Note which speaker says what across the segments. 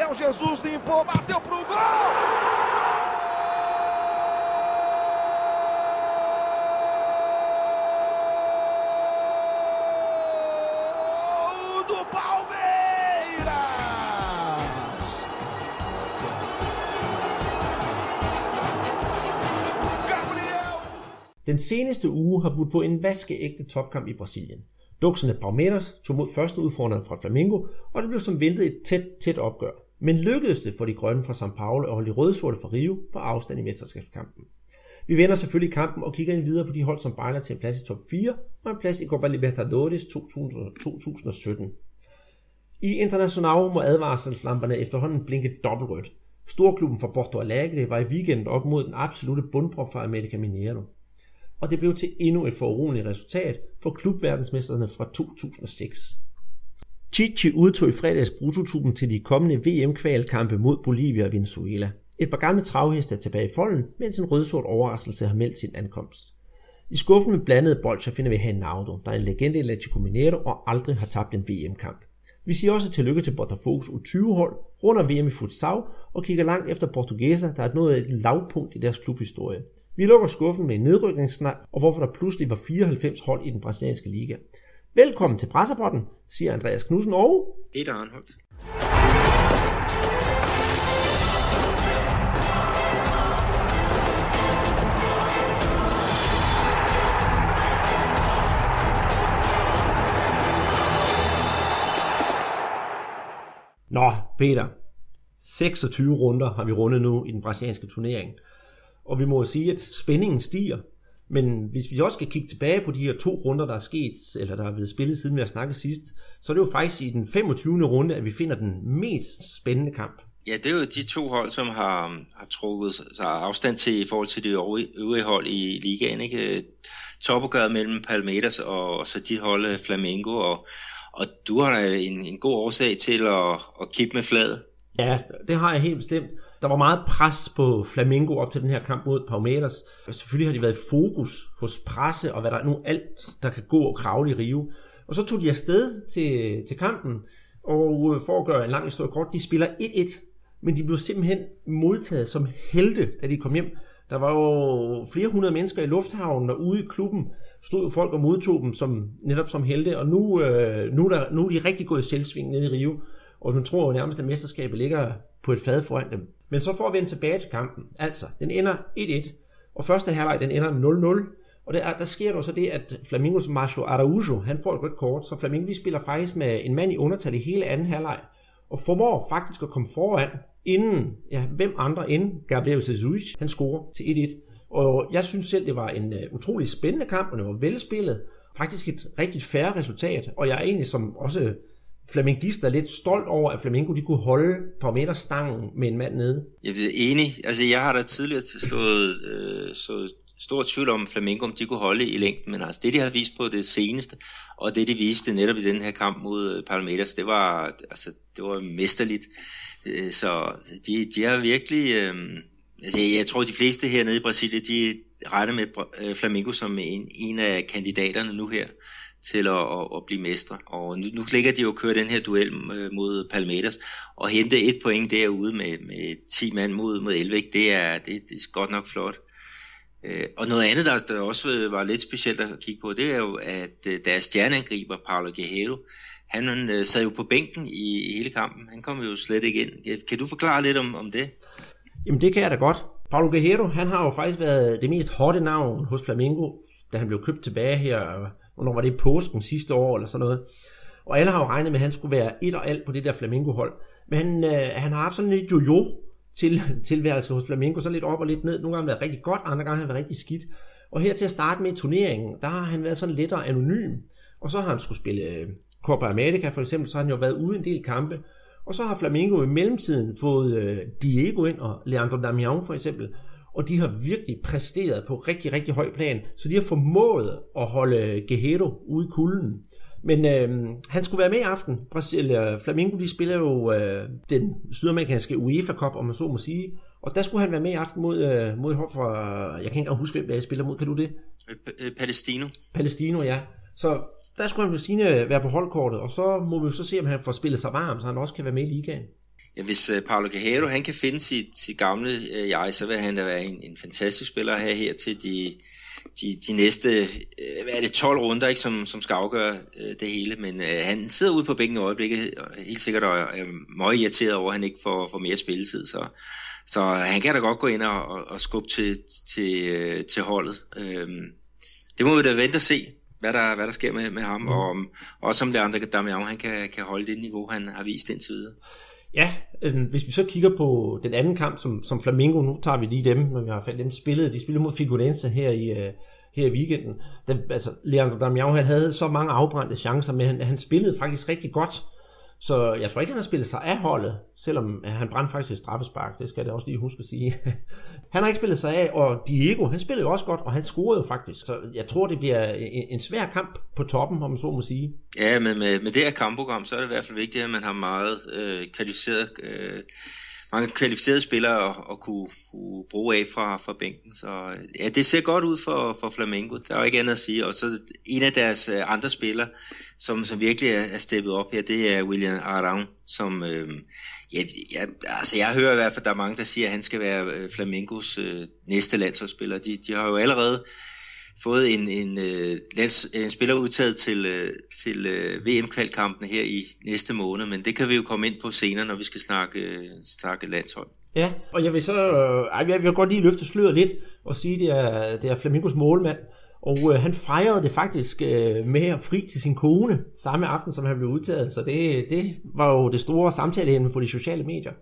Speaker 1: Gabriel Jesus limpou, bateu pro gol!
Speaker 2: Den seneste uge har budt på en vaskeægte topkamp i Brasilien. Dukserne Palmeiras tog mod første udfordrende fra Flamengo, og det blev som ventet et tæt, tæt opgør. Men lykkedes det for de grønne fra São Paulo at holde de røde-sorte fra Rio på afstand i mesterskabskampen. Vi vender selvfølgelig kampen og kigger ind videre på de hold, som bejler til en plads i top 4 og en plads i Copa Libertadores 2017. I Internacional må advarselslamperne efterhånden blinke dobbeltrødt. Storklubben fra Porto Alegre var i weekenden op mod den absolute bundprop fra America Mineiro og det blev til endnu et foruroligende resultat for klubverdensmesterne fra 2006. Chichi udtog i fredags brutotuben til de kommende VM-kvalkampe mod Bolivia og Venezuela. Et par gamle travheste er tilbage i folden, mens en rødsort overraskelse har meldt sin ankomst. I skuffen med blandede bolcher finder vi Hanaudo, der er en legende i Atletico Mineiro og aldrig har tabt en VM-kamp. Vi siger også tillykke til Botafogo's U20-hold, runder VM i futsal og kigger langt efter portugiser, der er nået et lavpunkt i deres klubhistorie. Vi lukker skuffen med en nedrykningssnak, og hvorfor der pludselig var 94 hold i den brasilianske liga. Velkommen til Presserbotten, siger Andreas Knudsen og...
Speaker 3: Peter Arnholdt.
Speaker 2: Nå, Peter. 26 runder har vi rundet nu i den brasilianske turnering. Og vi må sige, at spændingen stiger. Men hvis vi også skal kigge tilbage på de her to runder, der er sket, eller der er blevet spillet siden vi har snakket sidst, så er det jo faktisk i den 25. runde, at vi finder den mest spændende kamp.
Speaker 3: Ja, det er jo de to hold, som har, har trukket sig afstand til i forhold til de øvrige hold i ligaen. Ikke? Topopgøret mellem Palmeiras og, og så dit hold øh, Flamengo, og, og du har en, en god årsag til at, at kippe med fladet.
Speaker 2: Ja, det har jeg helt bestemt. Der var meget pres på Flamengo op til den her kamp mod Palmeiras. Selvfølgelig har de været i fokus hos presse og hvad der er nu alt, der kan gå og kravle i Rio. Og så tog de afsted til, til kampen, og øh, for at gøre en lang historie kort, de spiller 1-1, men de blev simpelthen modtaget som helte, da de kom hjem. Der var jo flere hundrede mennesker i lufthavnen, og ude i klubben stod jo folk og modtog dem som, netop som helte, og nu, øh, nu, der, nu er de rigtig gået i selvsving nede i Rio, og man tror jo nærmest, at mesterskabet ligger på et fad foran dem. Men så får vi vende tilbage til kampen. Altså, den ender 1-1, og første halvleg den ender 0-0. Og der, der sker der så det, at Flamingos Marcio Araujo, han får et rødt kort, så Flamingo vi spiller faktisk med en mand i undertal i hele anden halvleg, og formår faktisk at komme foran, inden, ja, hvem andre end Gabriel Jesus, han scorer til 1-1. Og jeg synes selv, det var en uh, utrolig spændende kamp, og det var velspillet. Faktisk et rigtig færre resultat, og jeg er egentlig som også Flamingist er lidt stolt over, at Flamengo de kunne holde på meter stangen med en mand nede.
Speaker 3: Jeg er enig. Altså, jeg har da tidligere stået, øh, så stor tvivl om, Flamengo om de kunne holde i længden, men altså det, de har vist på det seneste, og det, de viste netop i den her kamp mod øh, Palmeiras, det var, altså, det var mesterligt. Øh, så de, de har virkelig... Øh, altså, jeg tror, de fleste hernede i Brasilien, de regner med øh, Flamengo som en, en af kandidaterne nu her til at, at, at blive mestre. Og nu, nu ligger de jo og kører den her duel øh, mod Palmeiras, og hente et point derude med, med 10 mand mod, mod 11, det er, det, det er godt nok flot. Øh, og noget andet, der, der også øh, var lidt specielt at kigge på, det er jo, at deres stjerneangriber, Paulo Guerrero, han sad jo på bænken i, i hele kampen. Han kom jo slet ikke ind. Kan du forklare lidt om, om det?
Speaker 2: Jamen det kan jeg da godt. Paulo Guerrero, han har jo faktisk været det mest hårde navn hos Flamengo, da han blev købt tilbage her hvornår var det påsken sidste år eller sådan noget. Og alle har jo regnet med, at han skulle være et og alt på det der Flamingo-hold. Men øh, han har haft sådan lidt jojo til tilværelse hos Flamengo, så lidt op og lidt ned. Nogle gange har han været rigtig godt, andre gange har han været rigtig skidt. Og her til at starte med turneringen, der har han været sådan lidt anonym. Og så har han skulle spille øh, Copa America for eksempel, så har han jo været ude en del kampe. Og så har Flamengo i mellemtiden fået øh, Diego ind og Leandro Damian for eksempel og de har virkelig præsteret på rigtig, rigtig høj plan, så de har formået at holde Guerrero ude i kulden. Men øh, han skulle være med i aften. Brasil, øh, Flamengo de spiller jo øh, den sydamerikanske UEFA Cup, om man så må sige. Og der skulle han være med i aften mod, øh, mod hold fra, jeg kan ikke huske, hvem der spiller mod, kan du det?
Speaker 3: Øh, Palestino.
Speaker 2: Palestino, ja. Så der skulle han ved sine være på holdkortet, og så må vi jo så se, om han får spillet sig varm, så han også kan være med i ligaen.
Speaker 3: Ja, hvis uh, Paulo Cajero, han kan finde sit, sit gamle uh, jeg, så vil han da være en, en fantastisk spiller at have her til de, de, de næste, uh, hvad er det, 12 runder, ikke, som, som skal afgøre uh, det hele. Men uh, han sidder ude på bænken i øjeblikket, og helt sikkert og er meget irriteret over, at han ikke får, får mere spilletid. Så, så han kan da godt gå ind og, og, og skubbe til, til, uh, til holdet. Uh, det må vi da vente og se hvad der, hvad der sker med, med ham, mm. og om, også om Leandro Damian, han kan, kan holde det niveau, han har vist indtil videre.
Speaker 2: Ja, øh, hvis vi så kigger på den anden kamp, som, som Flamengo, nu tager vi lige dem, når vi har fald dem spillet, de spillede mod Figurense her i, øh, her i weekenden. Den, altså, Leandro Damian, han havde så mange afbrændte chancer, men han, han spillede faktisk rigtig godt. Så jeg tror ikke, han har spillet sig af holdet, selvom han brændte faktisk et straffespark, det skal jeg også lige huske at sige. han har ikke spillet sig af, og Diego, han spillede jo også godt, og han scorede jo faktisk. Så jeg tror, det bliver en, en svær kamp på toppen, om man så må sige.
Speaker 3: Ja, men med, med det her kampprogram, så er det i hvert fald vigtigt, at man har meget øh, kvalificeret øh, mange kvalificerede spillere at, at kunne, kunne bruge af fra, fra bænken. Så ja, det ser godt ud for, for Flamengo. Der er jo ikke andet at sige. Og så en af deres øh, andre spillere, som, som virkelig er, er steppet op her, det er William Arang, som... Øh, ja, ja, altså jeg hører i hvert fald, at der er mange, der siger, at han skal være øh, Flamengos øh, næste landsholdsspiller. De, de har jo allerede fået en, en, øh, en, øh, en spiller udtaget til, øh, til VM-kvalkampene her i næste måned, men det kan vi jo komme ind på senere, når vi skal snakke, snakke landshold.
Speaker 2: Ja, og jeg vil så øh, jeg vil godt lige løfte sløret lidt og sige, at det er, det er Flamingos målmand, og øh, han fejrede det faktisk øh, med at fri til sin kone samme aften, som han blev udtaget. Så det, det var jo det store samtaleemne på de sociale medier.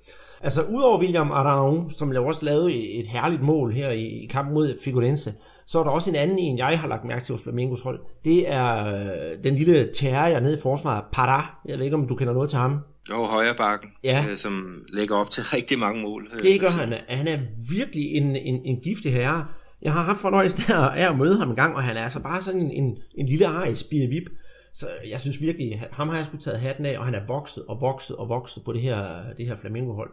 Speaker 2: Altså udover William Arau, som også lavede et herligt mål her i, i kampen mod Figurense, så er der også en anden en, jeg har lagt mærke til hos Flamingos hold. Det er øh, den lille terrier nede i forsvaret, Parra. Jeg ved ikke, om du kender noget til ham.
Speaker 3: Jo, højre bakken, ja. øh, som lægger op til rigtig mange mål.
Speaker 2: Øh, det gør han. Han er virkelig en, en, en giftig herre. Jeg har haft fornøjelsen af at møde ham en gang, og han er altså bare sådan en, en, en lille aris vip. Så jeg synes virkelig, ham har jeg sgu taget hatten af, og han er vokset og vokset og vokset på det her, det her Flamingo-hold.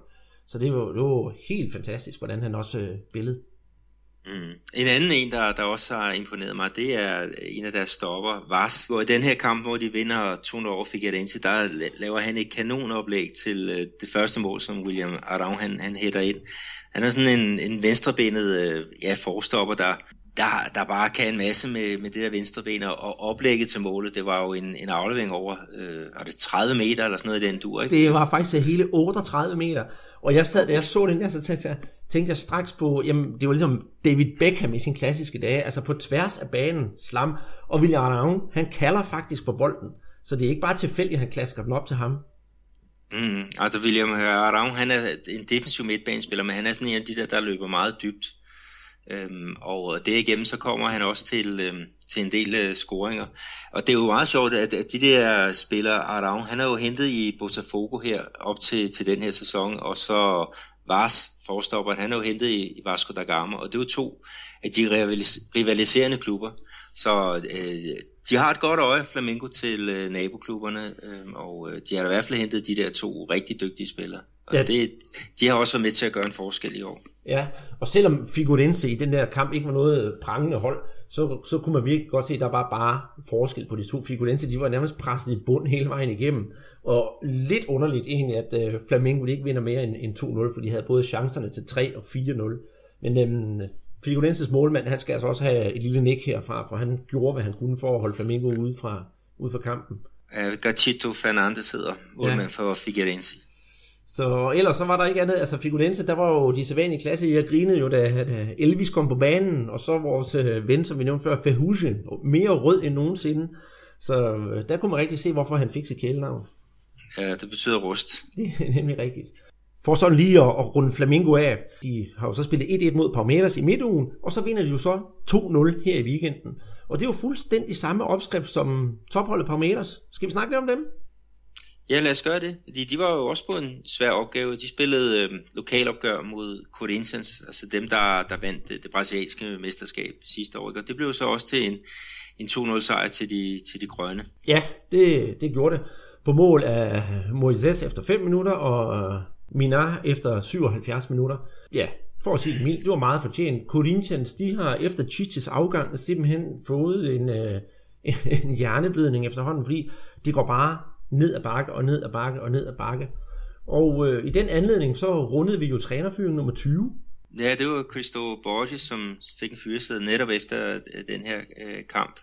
Speaker 2: Så det var, det var helt fantastisk, hvordan han også billede.
Speaker 3: Mm. En anden en, der, der også har imponeret mig, det er en af deres stopper, Vars. Hvor i den her kamp, hvor de vinder 2 over Figueirense, der laver han et kanonoplæg til øh, det første mål, som William Arau han, han hætter ind. Han er sådan en, en venstrebenet øh, ja, forstopper, der, der, der bare kan en masse med, med det der venstreben, og oplægget til målet, det var jo en, en aflevering over, øh, var det 30 meter eller sådan noget i den dur, ikke?
Speaker 2: Det var faktisk hele 38 meter, og jeg sad, da jeg så den der, så tænkte jeg, tænkte jeg straks på, jamen det var ligesom David Beckham i sin klassiske dage, altså på tværs af banen, slam, og William Arnaud, han kalder faktisk på bolden, så det er ikke bare tilfældigt, at han klasker den op til ham.
Speaker 3: Mm, altså William Arnaud, han er en defensiv midtbanespiller, men han er sådan en af de der, der løber meget dybt. Øhm, og derigennem så kommer han også til, øhm, til en del øh, scoringer. Og det er jo meget sjovt, at, at de der spillere, Arau, han er jo hentet i Botafogo her op til, til den her sæson, og så Vars forstopper, han er jo hentet i, i Vasco da Gama, og det er jo to af de rivaliserende klubber. Så øh, de har et godt øje, Flamengo, til øh, naboklubberne, øh, og øh, de har i hvert fald hentet de der to rigtig dygtige spillere. Og ja. det, de har også været med til at gøre en forskel i år.
Speaker 2: Ja, og selvom Figurense i den der kamp ikke var noget prangende hold, så, så kunne man virkelig godt se, at der var bare forskel på de to Figurense. De var nærmest presset i bund hele vejen igennem. Og lidt underligt egentlig, at uh, Flamengo ikke vinder mere end, end 2-0, for de havde både chancerne til 3 og 4-0. Men um, Figurenses målmand, han skal altså også have et lille nik herfra, for han gjorde, hvad han kunne for at holde Flamengo ude fra, ude fra kampen.
Speaker 3: Uh, Gatito Fernandes hedder målmand ja. for Figueirense.
Speaker 2: Så ellers så var der ikke andet, altså Figurense, der var jo de sædvanlige klasse, jeg grinede jo, da, da Elvis kom på banen, og så vores øh, ven, som vi nævnte før, Fehusen, mere rød end nogensinde. Så øh, der kunne man rigtig se, hvorfor han fik sit kælenavn.
Speaker 3: Ja, det betyder rust.
Speaker 2: Det er nemlig rigtigt. For så lige at, at runde Flamingo af, de har jo så spillet 1-1 mod Palmeiras i midtugen, og så vinder de jo så 2-0 her i weekenden. Og det er jo fuldstændig samme opskrift som topholdet Palmeiras. Skal vi snakke lidt om dem?
Speaker 3: Ja, lad os gøre det. De, de var jo også på en svær opgave. De spillede øh, lokalopgør mod Corinthians, altså dem, der, der vandt det, det brasilianske mesterskab sidste år. Og det blev så også til en, en 2-0 sejr til de, til de grønne.
Speaker 2: Ja, det, det gjorde det. På mål af Moises efter 5 minutter, og øh, Minar efter 77 minutter. Ja, for at sige det mildt, det var meget fortjent. Corinthians, de har efter Chichis afgang simpelthen fået en, øh, en hjerneblødning efterhånden, fordi det går bare ned ad bakke og ned ad bakke og ned ad bakke. Og øh, i den anledning, så rundede vi jo trænerfyring nummer 20.
Speaker 3: Ja, det var Christo Borges, som fik en fyresæde netop efter øh, den her øh, kamp.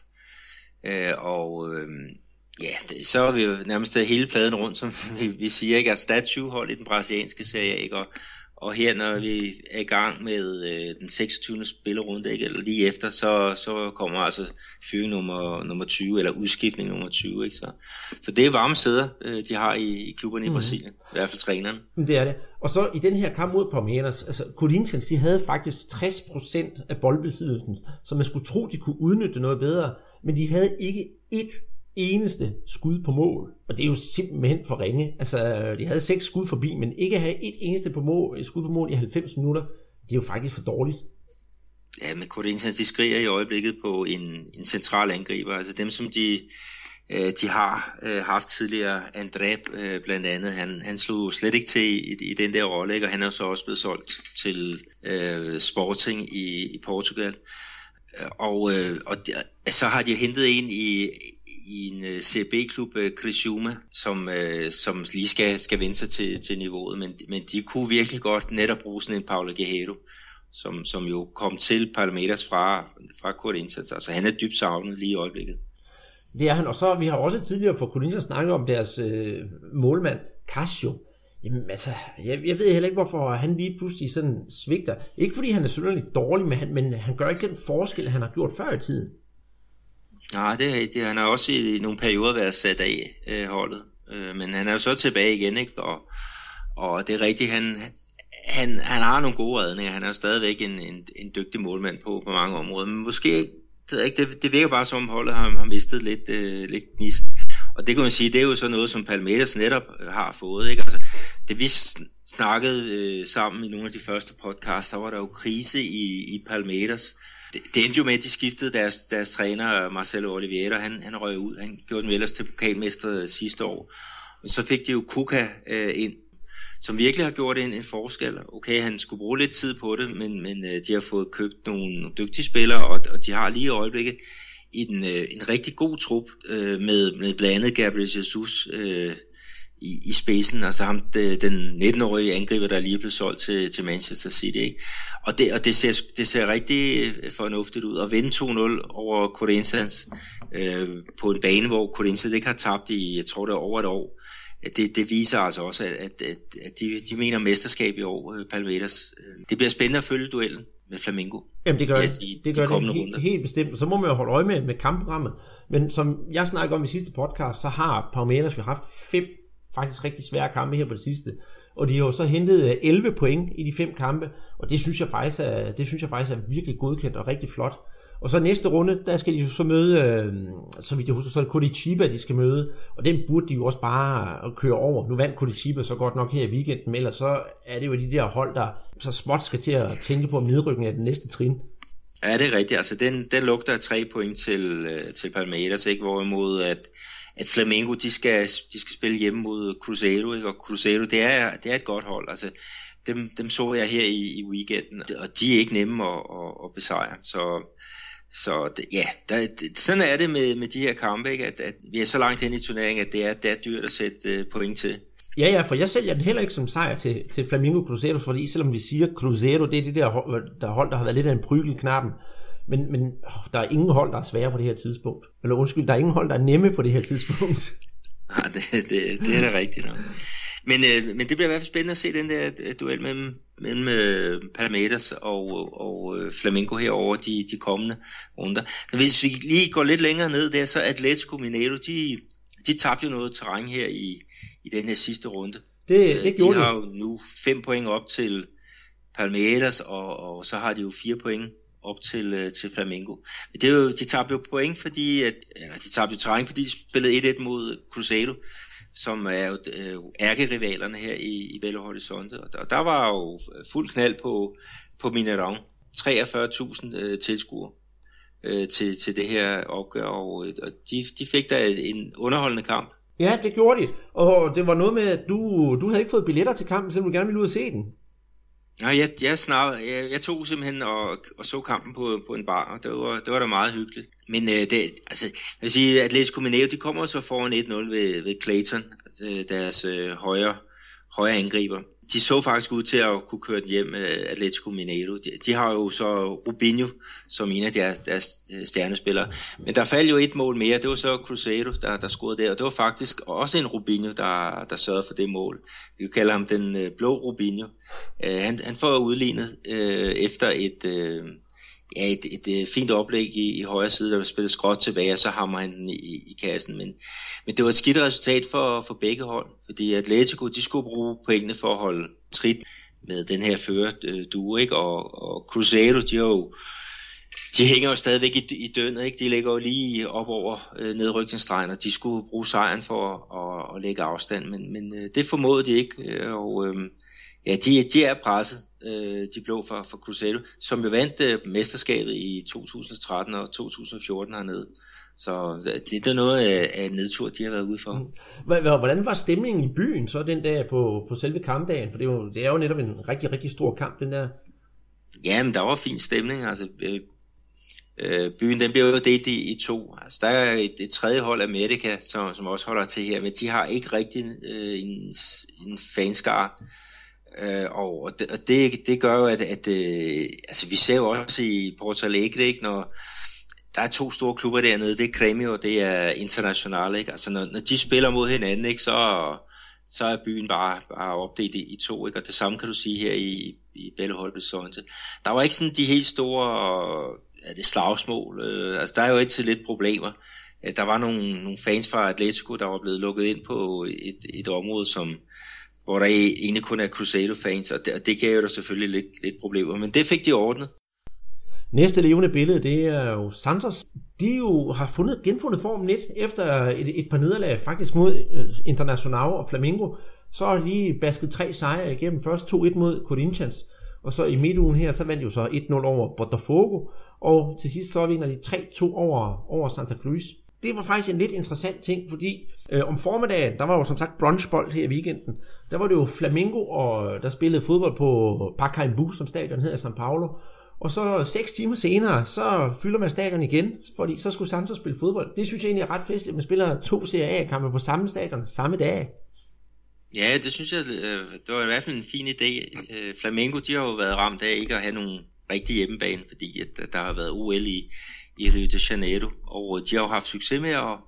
Speaker 3: Øh, og øh, ja, det, så er vi jo nærmest hele pladen rundt, som vi, vi siger, ikke? Altså, der er 20 hold i den brasilianske serie, ikke? Og, og her, når vi er i gang med øh, den 26. spillerunde, ikke? eller lige efter, så, så kommer altså fyring nummer, nummer 20, eller udskiftning nummer 20. Ikke? Så, så det er varme sæder, øh, de har i, i klubberne mm. i Brasilien, i hvert fald træneren.
Speaker 2: Det er det. Og så i den her kamp mod Palmeiras, altså Corinthians, de havde faktisk 60% af boldbesiddelsen, så man skulle tro, de kunne udnytte noget bedre, men de havde ikke et eneste skud på mål. Og det er jo simpelthen for ringe. Altså, de havde seks skud forbi, men ikke at have et eneste på mål, et skud på mål i 90 minutter, det er jo faktisk for dårligt.
Speaker 3: Ja, men Corinthians, de skriger i øjeblikket på en, en central angriber. Altså dem, som de, øh, de har øh, haft tidligere. André øh, blandt andet, han, han slog slet ikke til i, i den der rolle, og han er så også blevet solgt til øh, Sporting i, i Portugal. Og, øh, og så har de hentet en i, i en øh, CB-klub, Krishuma, øh, som, øh, som lige skal, skal vende sig til, til niveauet, men, men de kunne virkelig godt netop bruge sådan en Paulo Guerrero, som, som jo kom til Palmeiras fra, fra Corinthians. Altså, altså han er dybt savnet lige i øjeblikket.
Speaker 2: Det er han, og så vi har også tidligere for Corinthians snakket om deres øh, målmand, Casio. Jamen altså, jeg, jeg ved heller ikke, hvorfor han lige pludselig sådan svigter. Ikke fordi han er synderligt dårlig, men han, men han gør ikke den forskel, han har gjort før i tiden.
Speaker 3: Nej, det er rigtigt. Han har også i nogle perioder været sat af øh, holdet. Øh, men han er jo så tilbage igen, ikke? Og, og det er rigtigt, han, han, han har nogle gode redninger. Han er jo stadigvæk en, en, en dygtig målmand på, på mange områder. Men måske, det, er ikke, det, det virker bare som, holdet har, har mistet lidt, øh, lidt gnist. Og det kan man sige, det er jo så noget, som Palmeiras netop øh, har fået. Ikke? Altså, det vi snakkede øh, sammen i nogle af de første podcasts, der var der jo krise i, i Palmeiras det, det endte jo med, at de skiftede deres, deres træner, øh, Marcelo Oliveira, han, han røg ud. Han gjorde den ellers til pokalmester øh, sidste år. Og så fik de jo Kuka øh, ind, som virkelig har gjort en, en forskel. Okay, han skulle bruge lidt tid på det, men, men øh, de har fået købt nogle dygtige spillere, og, og de har lige i øjeblikket en, øh, en rigtig god trup øh, med, med blandt andet Gabriel Jesus øh, i, i spacen, altså ham, den 19-årige angriber, der lige blevet solgt til, til Manchester City. Ikke? Og, det, og det, ser, det ser rigtig øh, fornuftigt ud. At vinde 2-0 over Corinthians øh, på en bane, hvor Corinthians ikke har tabt i, jeg tror det er over et år, det, det viser altså også, at, at, at de, de mener mesterskab i år, øh, Palmeiras. Det bliver spændende at følge duellen med Flamingo.
Speaker 2: Jamen det gør ja, de, det, gør de det helt, helt bestemt. Så må man jo holde øje med, med kampprogrammet. Men som jeg snakkede om i sidste podcast, så har Palmeiras vi haft fem faktisk rigtig svære kampe her på det sidste. Og de har jo så hentet øh, 11 point i de fem kampe, og det synes jeg faktisk er, det synes jeg faktisk er virkelig godkendt og rigtig flot. Og så næste runde, der skal de jo så møde, øh, så vidt jeg husker, så er det Curitiba, de skal møde, og den burde de jo også bare køre over. Nu vandt Curitiba så godt nok her i weekenden, men ellers så er det jo de der hold, der så småt skal til at tænke på nedrykningen af den næste trin.
Speaker 3: Ja, det er rigtigt. Altså, den, den lugter af tre point til, øh, til Palmeiras, ikke? Hvorimod at at Flamengo, de skal, de skal spille hjemme mod Cruzeiro, ikke? og Cruzeiro, det er, det er et godt hold, altså dem, dem så jeg her i, i weekenden, og de er ikke nemme at, at, at besejre, så, så det, ja, der, det, sådan er det med, med de her kampe, ikke? At, at vi er så langt hen i turneringen, at det er, det er dyrt at sætte øh, point til.
Speaker 2: Ja, ja, for jeg sælger den heller ikke som sejr til, til Flamingo Cruzeiro, fordi selvom vi siger Cruzeiro, det er det der der, hold, der har været lidt af en prygelknappen, men, men der er ingen hold, der er svære på det her tidspunkt. Eller undskyld, der er ingen hold, der er nemme på det her tidspunkt.
Speaker 3: Ja, det, det, det er da rigtigt nok. Men, øh, men det bliver i hvert fald spændende at se den der øh, duel mellem, mellem øh, Palmeiras og, og øh, Flamengo herover de, de kommende runder. Så hvis vi lige går lidt længere ned der, så Atletico Mineiro, de, de tabte jo noget terræn her i, i den her sidste runde.
Speaker 2: Det, det gjorde
Speaker 3: de har jo nu fem point op til Palmeiras, og, og så har de jo fire point op til, øh, til Flamengo. Men det er jo, de tabte jo point, fordi, at, eller de tabte jo terræn, fordi de spillede 1-1 mod Cruzeiro, som er jo øh, ærkerivalerne her i, i Belo Horizonte. Og der, og der var jo fuld knald på, på Mineirão. 43.000 øh, tilskuere øh, til, til det her opgør, og, øh, og de, de fik da en underholdende kamp.
Speaker 2: Ja, det gjorde de. Og det var noget med, at du, du havde ikke fået billetter til kampen, selvom du gerne ville ud og se den.
Speaker 3: Nej, jeg, jeg, snar, jeg, jeg tog simpelthen og, og så kampen på, på en bar, og det var, det var da meget hyggeligt. Men øh, det, altså, jeg vil sige, Atletico Mineiro, de kommer så foran 1-0 ved, ved Clayton, altså, deres øh, højre, højre angriber. De så faktisk ud til at kunne køre den hjem med Atletico Mineiro. De, de har jo så Rubinho som en af deres, deres øh, stjernespillere. Men der faldt jo et mål mere. Det var så Cruzeiro, der, der scorede der. Og det var faktisk også en Rubinho, der, der sørgede for det mål. Vi kalder ham den øh, blå Rubinho. Han, han får udlignet efter et ja, et, et, et fint oplæg i, i højre side, der vil spille skråt tilbage, og så hammer han den i, i kassen. Men, men det var et skidt resultat for, for begge hold, fordi Atletico, de skulle bruge pointene for at holde trit med den her fører øh, duo, ikke? Og, og Cruzeiro, de har jo de hænger jo stadigvæk i, i døgnet, ikke? De ligger jo lige op over øh, nedrykningsstregen, og de skulle bruge sejren for at, at, at lægge afstand, men, men øh, det formåede de ikke, øh, og øh, ja, de, de er presset, øh, de blå for, for Cruzeiro, som jo vandt øh, mesterskabet i 2013 og 2014 hernede. Så det, er noget af, af en nedtur, de har været ude for.
Speaker 2: Mm. Hvordan var stemningen i byen så den dag på, på selve kampdagen? For det er, jo, det er jo netop en rigtig, rigtig stor kamp, den der.
Speaker 3: Ja, men der var fin stemning. Altså, øh, øh, byen den bliver jo delt i, i to. Altså, der er et, et tredje hold, Amerika, som, som også holder til her, men de har ikke rigtig øh, en, en fanskar. Øh, og det, og det, det gør jo, at, at øh, altså, vi ser jo også i Porto Alegre, ikke, når der er to store klubber dernede, det er Grêmio og det er International, ikke? Altså når, når de spiller mod hinanden, ikke, så, så er byen bare, bare opdelt i, i to, ikke? Og det samme kan du sige her i, i Belo Horizonte. Der var ikke sådan de helt store øh, er det slagsmål. Øh, altså der er jo altid lidt problemer. Øh, der var nogle, nogle fans fra Atletico, der var blevet lukket ind på et, et område, som, hvor der egentlig kun er Crusader-fans, og det, og det gav jo der selvfølgelig lidt, lidt problemer, men det fik de ordnet.
Speaker 2: Næste levende billede, det er jo Santos. De jo har fundet, genfundet formen lidt efter et, et par nederlag, faktisk mod International Internacional og Flamengo. Så har lige basket tre sejre igennem. Først 2-1 mod Corinthians, og så i midtugen her, så vandt de jo så 1-0 over Botafogo, og til sidst så vinder de 3-2 over, over Santa Cruz det var faktisk en lidt interessant ting, fordi øh, om formiddagen, der var jo som sagt brunchbold her i weekenden, der var det jo Flamingo, og der spillede fodbold på Pacaembu, som stadion hedder i São Paulo, og så seks timer senere, så fylder man stadion igen, fordi så skulle Santos spille fodbold. Det synes jeg egentlig er ret fedt, at man spiller to Serie A-kampe på samme stadion samme dag.
Speaker 3: Ja, det synes jeg, det øh, var i hvert fald en fin idé. Øh, Flamengo, de har jo været ramt af ikke at have nogen rigtig hjemmebane, fordi at der har været OL i, i Rio de Janeiro, og de har jo haft succes med at,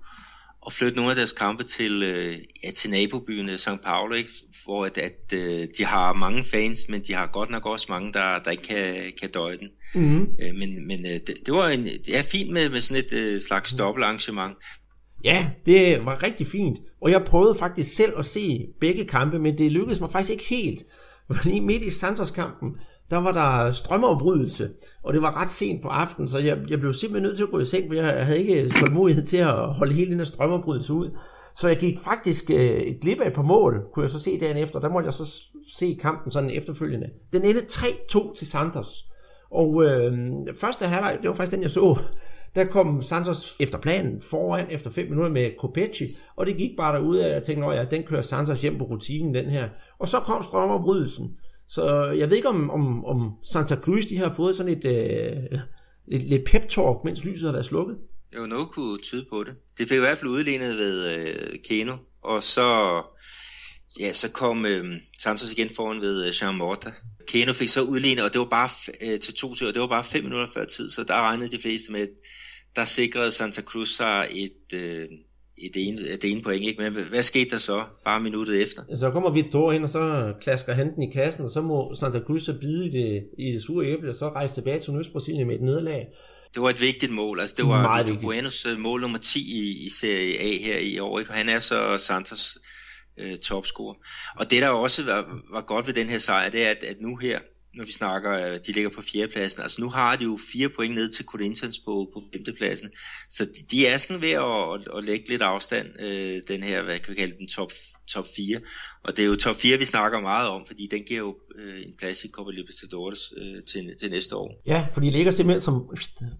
Speaker 3: at flytte nogle af deres kampe til, øh, ja, til nabobyen øh, São Paulo, ikke? hvor at, at øh, de har mange fans, men de har godt nok også mange, der, der ikke kan, kan døje den. Mm-hmm. men men det, det var en, det er fint med, med sådan et slags dobbeltarrangement.
Speaker 2: Ja, det var rigtig fint. Og jeg prøvede faktisk selv at se begge kampe, men det lykkedes mig faktisk ikke helt. Fordi midt i Santos-kampen, der var der strømafbrydelse, og det var ret sent på aftenen, så jeg, jeg blev simpelthen nødt til at gå i seng, for jeg havde ikke tålmodighed til at holde hele den her strømafbrydelse ud. Så jeg gik faktisk øh, et glip af et par mål, kunne jeg så se dagen efter, der måtte jeg så se kampen sådan efterfølgende. Den endte 3-2 til Santos. Og øh, første halvleg, det var faktisk den, jeg så. Der kom Santos efter planen foran efter 5 minutter med Kopechi, og det gik bare derud af, jeg tænkte, at ja, den kører Santos hjem på rutinen, den her. Og så kom strømafbrydelsen. Så jeg ved ikke, om, om, om Santa Cruz de har fået sådan et, øh, et lidt pep-talk, mens lyset har været slukket.
Speaker 3: Jo, noget kunne tyde på det. Det fik i hvert fald udlignet ved øh, Keno, og så, ja, så kom øh, Santos igen foran ved øh, Jean Morta. Keno fik så udlignet, og det var bare øh, til to til, og det var bare fem minutter før tid, så der regnede de fleste med, der sikrede Santa Cruz sig et, øh, det ene, det ene point, ikke? Men hvad skete der så, bare minuttet efter?
Speaker 2: Så kommer Vitor ind, og så klasker han den i kassen, og så må Santa Cruz så bide i det, i det sure æble, og så rejse tilbage til Østbrasilien med et nederlag.
Speaker 3: Det var et vigtigt mål, altså det var Vitor Buenos øh, mål nummer 10 i, i Serie A her i år, ikke? Og han er så Santos øh, topscorer. Og det der også var, var godt ved den her sejr, det er, at, at nu her, når vi snakker, øh, de ligger på fjerdepladsen. Altså nu har de jo fire point ned til Corinthians på, på femtepladsen. Så de, de er sådan ved at, at, at lægge lidt afstand, øh, den her, hvad kan vi kalde den, top, top 4. Og det er jo top 4, vi snakker meget om, fordi den giver jo øh, en plads i Copa Libertadores øh, til, til næste år.
Speaker 2: Ja, for de ligger simpelthen som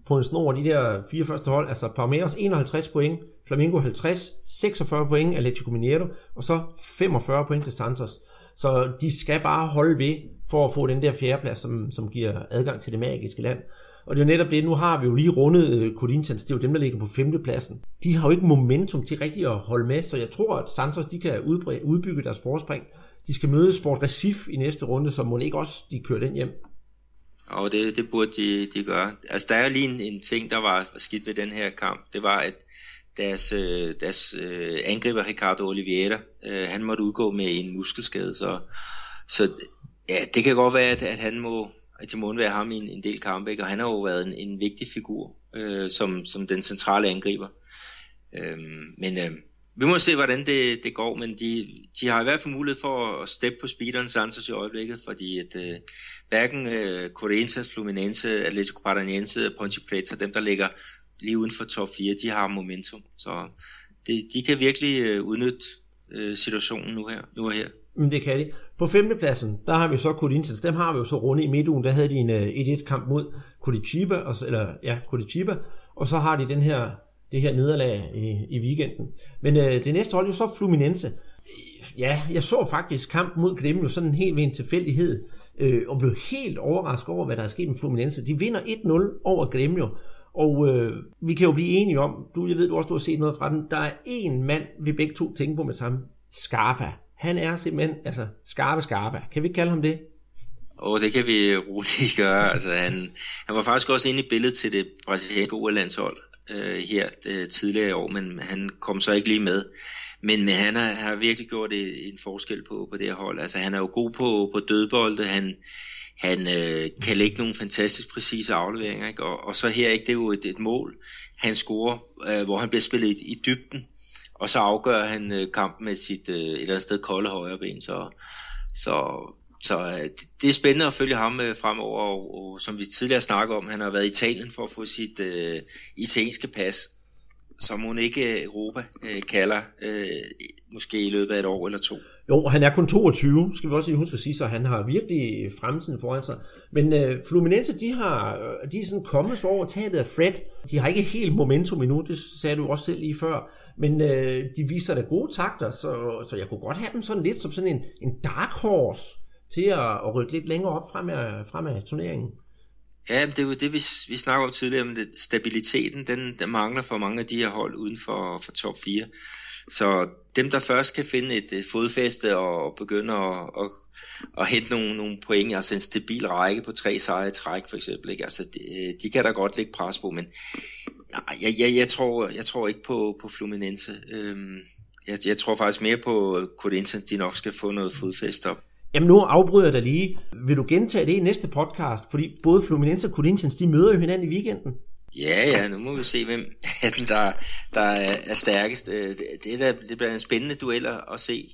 Speaker 2: på en snor, de der fire første hold. Altså Palmeiras 51 point, Flamengo 50, 46 point Atletico Mineiro, og så 45 point til Santos. Så de skal bare holde ved for at få den der fjerdeplads, som, som giver adgang til det magiske land. Og det er jo netop det, nu har vi jo lige rundet øh, Corinthians, det er jo dem, der ligger på femtepladsen. De har jo ikke momentum til rigtig at holde med, så jeg tror, at Santos de kan udbygge deres forspring De skal møde Sport Recif i næste runde, så må ikke også de kører den hjem.
Speaker 3: Og det, det burde de, de gøre. Altså, der er lige en, en ting, der var skidt ved den her kamp. Det var, at deres, øh, deres øh, angriber Ricardo Oliveira, han måtte udgå med en muskelskade, så, så ja, det kan godt være, at, at han må, at de må undvære ham i en, en del kampe, ikke? og han har jo været en, en vigtig figur øh, som, som den centrale angriber. Øh, men øh, vi må se, hvordan det, det går, men de, de har i hvert fald mulighed for at steppe på speederen Santos i øjeblikket, fordi at øh, hverken øh, Corinthians, Fluminense, Atletico Paranaense, Ponte Preta, dem der ligger lige uden for top 4, de har momentum. Så det, de kan virkelig øh, udnytte øh, situationen nu her. Nu og her.
Speaker 2: Men det kan de. På femtepladsen, der har vi så Corinthians. Dem har vi jo så runde i midtugen. Der havde de en øh, 1-1-kamp mod Curitiba, og, eller, ja, Curitiba, og så har de den her, det her nederlag i, i weekenden. Men øh, det næste hold er jo så Fluminense. Ja, jeg så faktisk kamp mod Gremio sådan helt ved en tilfældighed, øh, og blev helt overrasket over, hvad der er sket med Fluminense. De vinder 1-0 over Gremio, og øh, vi kan jo blive enige om, du, jeg ved, du også du har set noget fra den, der er en mand, vi begge to tænker på med samme, Scarpa. Han er simpelthen, altså, skarpe skarpe. Kan vi kalde ham det?
Speaker 3: Og det kan vi roligt gøre. Altså, han, han var faktisk også inde i billedet til det brasilianske OL-landshold øh, her øh, tidligere i år, men han kom så ikke lige med. Men, men han har, har virkelig gjort et, en forskel på, på det her hold. Altså, han er jo god på, på dødbolde. Han, han øh, kan lægge nogle fantastisk præcise afleveringer. Ikke? Og, og så her ikke, det er jo et, et mål, han scorer, øh, hvor han bliver spillet i, i dybden og så afgør han øh, kampen med sit øh, et eller andet sted kolde højre ben. Så, så, så øh, det, er spændende at følge ham øh, fremover, og, og som vi tidligere snakkede om, han har været i Italien for at få sit øh, italienske pas, som hun ikke øh, Europa øh, kalder, øh, måske i løbet af et år eller to.
Speaker 2: Jo, han er kun 22, skal vi også lige huske at sige, så han har virkelig øh, fremtiden foran sig. Men øh, Fluminense, de, har, øh, de er sådan kommet så over tabet af Fred. De har ikke helt momentum endnu, det sagde du også selv lige før. Men øh, de viser da gode takter, så, så jeg kunne godt have dem sådan lidt som sådan en, en dark horse til at, at rykke lidt længere op frem af, frem af turneringen.
Speaker 3: Ja, det er jo det, vi, vi snakker om tidligere, men det, stabiliteten, den, den mangler for mange af de her hold uden for, for top 4. Så dem, der først kan finde et, et fodfæste og begynde at, at, at hente nogle, nogle point, altså en stabil række på tre sejre i træk for eksempel, ikke? Altså, de, de kan der godt lægge pres på, men Nej, jeg, jeg, jeg, tror, jeg tror ikke på, på Fluminense. Øhm, jeg, jeg tror faktisk mere på Corinthians, de nok skal få noget fodfæst op.
Speaker 2: Jamen nu afbryder jeg dig lige. Vil du gentage det i næste podcast? Fordi både Fluminense og Corinthians, de møder jo hinanden i weekenden.
Speaker 3: Ja, ja, nu må vi se, hvem der, der er stærkest. Øh, det, der, det bliver en spændende duel at se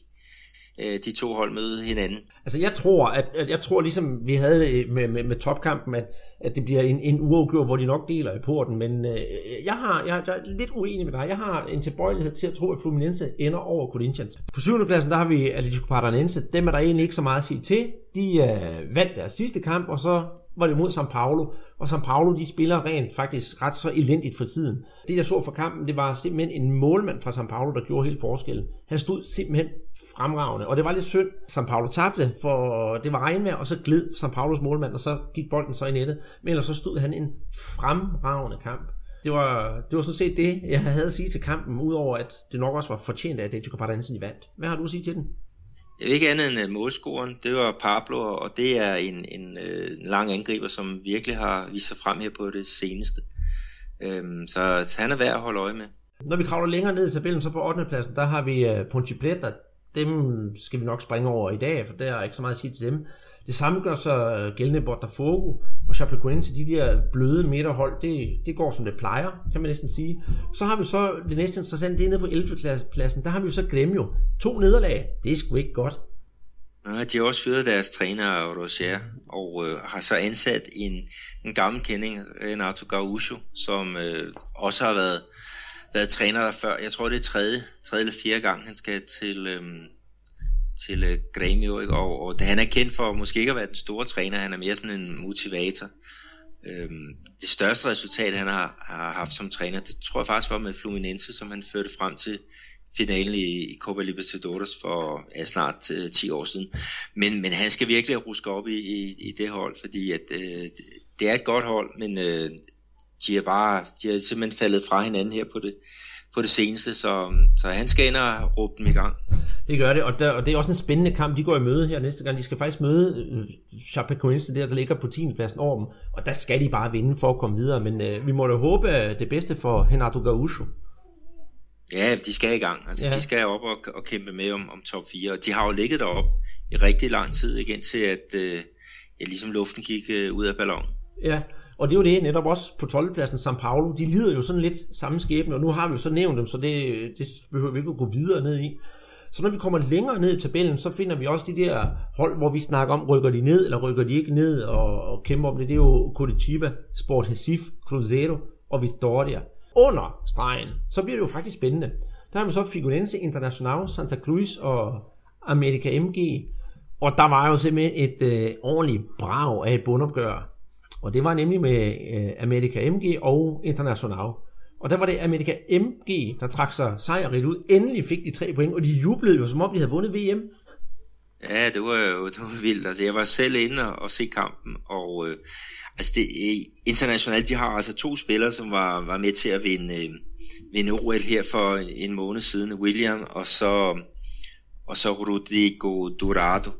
Speaker 3: øh, de to hold møde hinanden.
Speaker 2: Altså jeg tror, at, at jeg tror ligesom vi havde med, med, med topkampen, at at det bliver en, en uafgjort, hvor de nok deler i porten, men øh, jeg, har, jeg, jeg er lidt uenig med dig. Jeg har en tilbøjelighed til at tro, at Fluminense ender over Corinthians. På syvende pladsen, der har vi Atletico Paranaense. Dem er der egentlig ikke så meget at sige til. De øh, vandt deres sidste kamp, og så var det mod São Paulo, og São Paulo de spiller rent faktisk ret så elendigt for tiden. Det jeg så for kampen, det var simpelthen en målmand fra São Paulo, der gjorde hele forskellen. Han stod simpelthen fremragende, og det var lidt synd. São Paulo tabte, for det var regnvejr, og så gled São Paulos målmand, og så gik bolden så i nettet. Men ellers så stod han en fremragende kamp. Det var, det var sådan set det, jeg havde at sige til kampen, udover at det nok også var fortjent af, at Atletico Paranaense vandt. Hvad har du at sige til den?
Speaker 3: Jeg ved ikke andet end uh, målscoren. Det var Pablo, og det er en, en uh, lang angriber, som virkelig har vist sig frem her på det seneste. Øhm, så han er værd at holde øje med.
Speaker 2: Når vi kravler længere ned i tabellen, så på 8. pladsen, der har vi øh, uh, Ponte Dem skal vi nok springe over i dag, for der er ikke så meget at sige til dem. Det samme gør så øh, gældende Botafogo og Chapecoense, de der bløde midterhold, det, det går som det plejer, kan man næsten sige. Så har vi så det næste interessante, det er nede på 11. pladsen, der har vi jo så Gremio. To nederlag, det er sgu ikke godt.
Speaker 3: Nej, de har også fyret deres træner, Roger, og øh, har så ansat en, en gammel kending, Renato Gaucho, som øh, også har været, været træner der før. Jeg tror, det er tredje, tredje eller fjerde gang, han skal til, øh, til øh, Grêmio, ikke? Og, og det, han er kendt for måske ikke at være den store træner, han er mere sådan en motivator. Øhm, det største resultat, han har, har haft som træner, det tror jeg faktisk var med Fluminense, som han førte frem til finalen i, i Copa Libertadores for ja, snart øh, 10 år siden. Men, men han skal virkelig ruske op i, i, i det hold, fordi at, øh, det er et godt hold, men øh, de er bare de er simpelthen faldet fra hinanden her på det, på det seneste, så, så han skal ind og råbe dem i gang.
Speaker 2: Det gør det, og, der, og det er også en spændende kamp. De går i møde her næste gang. De skal faktisk møde øh, Chapecoense, der, der ligger på 10. pladsen over dem, og der skal de bare vinde for at komme videre. Men øh, vi må da håbe det bedste for Renato Gaúcho.
Speaker 3: Ja, de skal i gang. Altså, ja. De skal op og, og kæmpe med om, om top 4. Og de har jo ligget derop i rigtig lang tid igen til, at øh, ja, ligesom luften gik øh, ud af ballonen.
Speaker 2: Ja, og det er jo det netop også på 12. pladsen, São Paulo, de lider jo sådan lidt samme skæbne, og nu har vi jo så nævnt dem, så det, det behøver vi ikke at gå videre ned i. Så når vi kommer længere ned i tabellen, så finder vi også de der hold, hvor vi snakker om, rykker de ned, eller rykker de ikke ned, og, og kæmper om det. Det er jo Curitiba, Sport Recife, Cruzeiro og Vitória. Under stregen, så bliver det jo faktisk spændende. Der har vi så Figueirense Internacional, Santa Cruz og America MG. Og der var jo simpelthen et øh, ordentligt brag af et bundopgør. Og det var nemlig med øh, America MG og International. Og der var det America MG, der trak sig sejrigt ud. Endelig fik de tre point, og de jublede jo, som om de havde vundet VM.
Speaker 3: Ja, det var jo det var vildt. Altså, jeg var selv inde og se kampen, og øh, altså det, øh, internationalt, de har altså to spillere, som var, var med til at vinde, øh, vinde OL her for en måned siden. William og så, og så Rodrigo Dorado.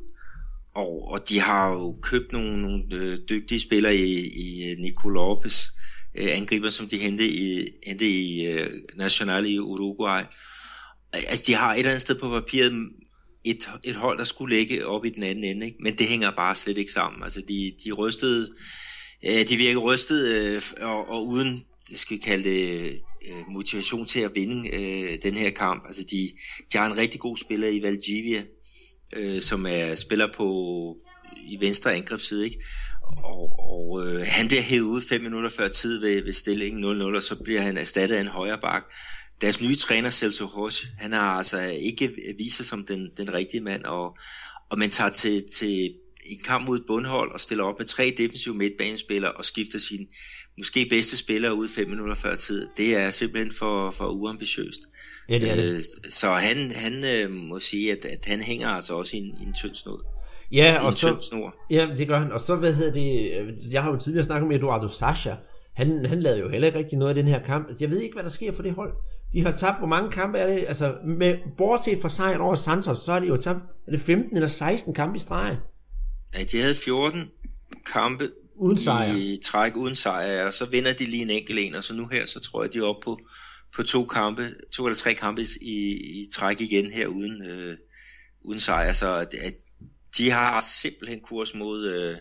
Speaker 3: Og, og de har jo købt nogle, nogle øh, dygtige spillere i, i øh, Nico Lopez, øh, angriber, som de hentede i, hentede i øh, National i Uruguay. Altså, de har et eller andet sted på papiret et, et hold, der skulle ligge op i den anden ende, ikke? men det hænger bare slet ikke sammen. Altså, de, de rystede, øh, de virker rystet, øh, og, og uden, skal vi kalde det, øh, motivation til at vinde øh, den her kamp. Altså, de, de har en rigtig god spiller i Valdivia, øh, som er spiller på i venstre angrebsside, ikke? Og, og øh, han bliver hævet ud fem minutter før tid ved, ved stillingen 0-0, og så bliver han erstattet af en højre bak. Deres nye træner, Celso Roche, han har altså ikke vist sig som den, den rigtige mand, og, og man tager til, til en kamp mod et bundhold og stiller op med tre defensive midtbanespillere og skifter sin måske bedste spiller ud fem minutter før tid. Det er simpelthen for, for uambitiøst.
Speaker 2: Ja, det er det.
Speaker 3: Øh, så han, han øh, må sige, at, at han hænger altså også i en, i en tynd snod.
Speaker 2: Ja, og så, snor. ja, det gør han. Og så, hvad hedder det, jeg har jo tidligere snakket med Eduardo Sasha. Han, han lavede jo heller ikke rigtig noget af den her kamp. Jeg ved ikke, hvad der sker for det hold. De har tabt, hvor mange kampe er det? Altså, med, bortset fra sejren over Santos, så har de jo tabt, er det 15 eller 16 kampe i streg?
Speaker 3: Ja, de havde 14 kampe
Speaker 2: uden sejr.
Speaker 3: i træk uden sejr, og så vinder de lige en enkelt en, og så nu her, så tror jeg, de er oppe på, på to kampe, to eller tre kampe i, i træk igen her uden, øh, uden sejr, så at, at de har simpelthen kurs mod, øh,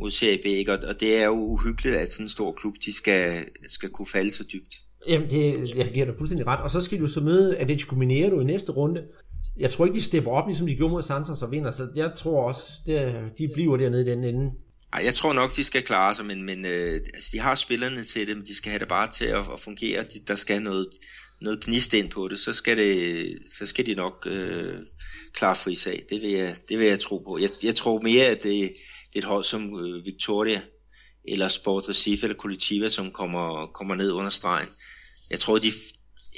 Speaker 3: mod Serie B, ikke? Og, og det er jo uhyggeligt, at sådan en stor klub, de skal, skal kunne falde så dybt.
Speaker 2: Jamen, det, jeg giver dig fuldstændig ret. Og så skal du så møde Atletico Mineiro i næste runde. Jeg tror ikke, de stepper op, ligesom de gjorde mod Santos og vinder, så jeg tror også, det, de bliver dernede i den ende.
Speaker 3: Ej, jeg tror nok, de skal klare sig, men, men øh, altså, de har spillerne til det, men de skal have det bare til at, at fungere. De, der skal noget, noget gnist ind på det, så skal, det, så skal de nok øh, klare fri sag. Det vil jeg, det vil jeg tro på. Jeg, jeg tror mere, at det, det er et hold som øh, Victoria, eller Sport Recife, eller Curitiba, som kommer, kommer ned under stregen. Jeg tror, de,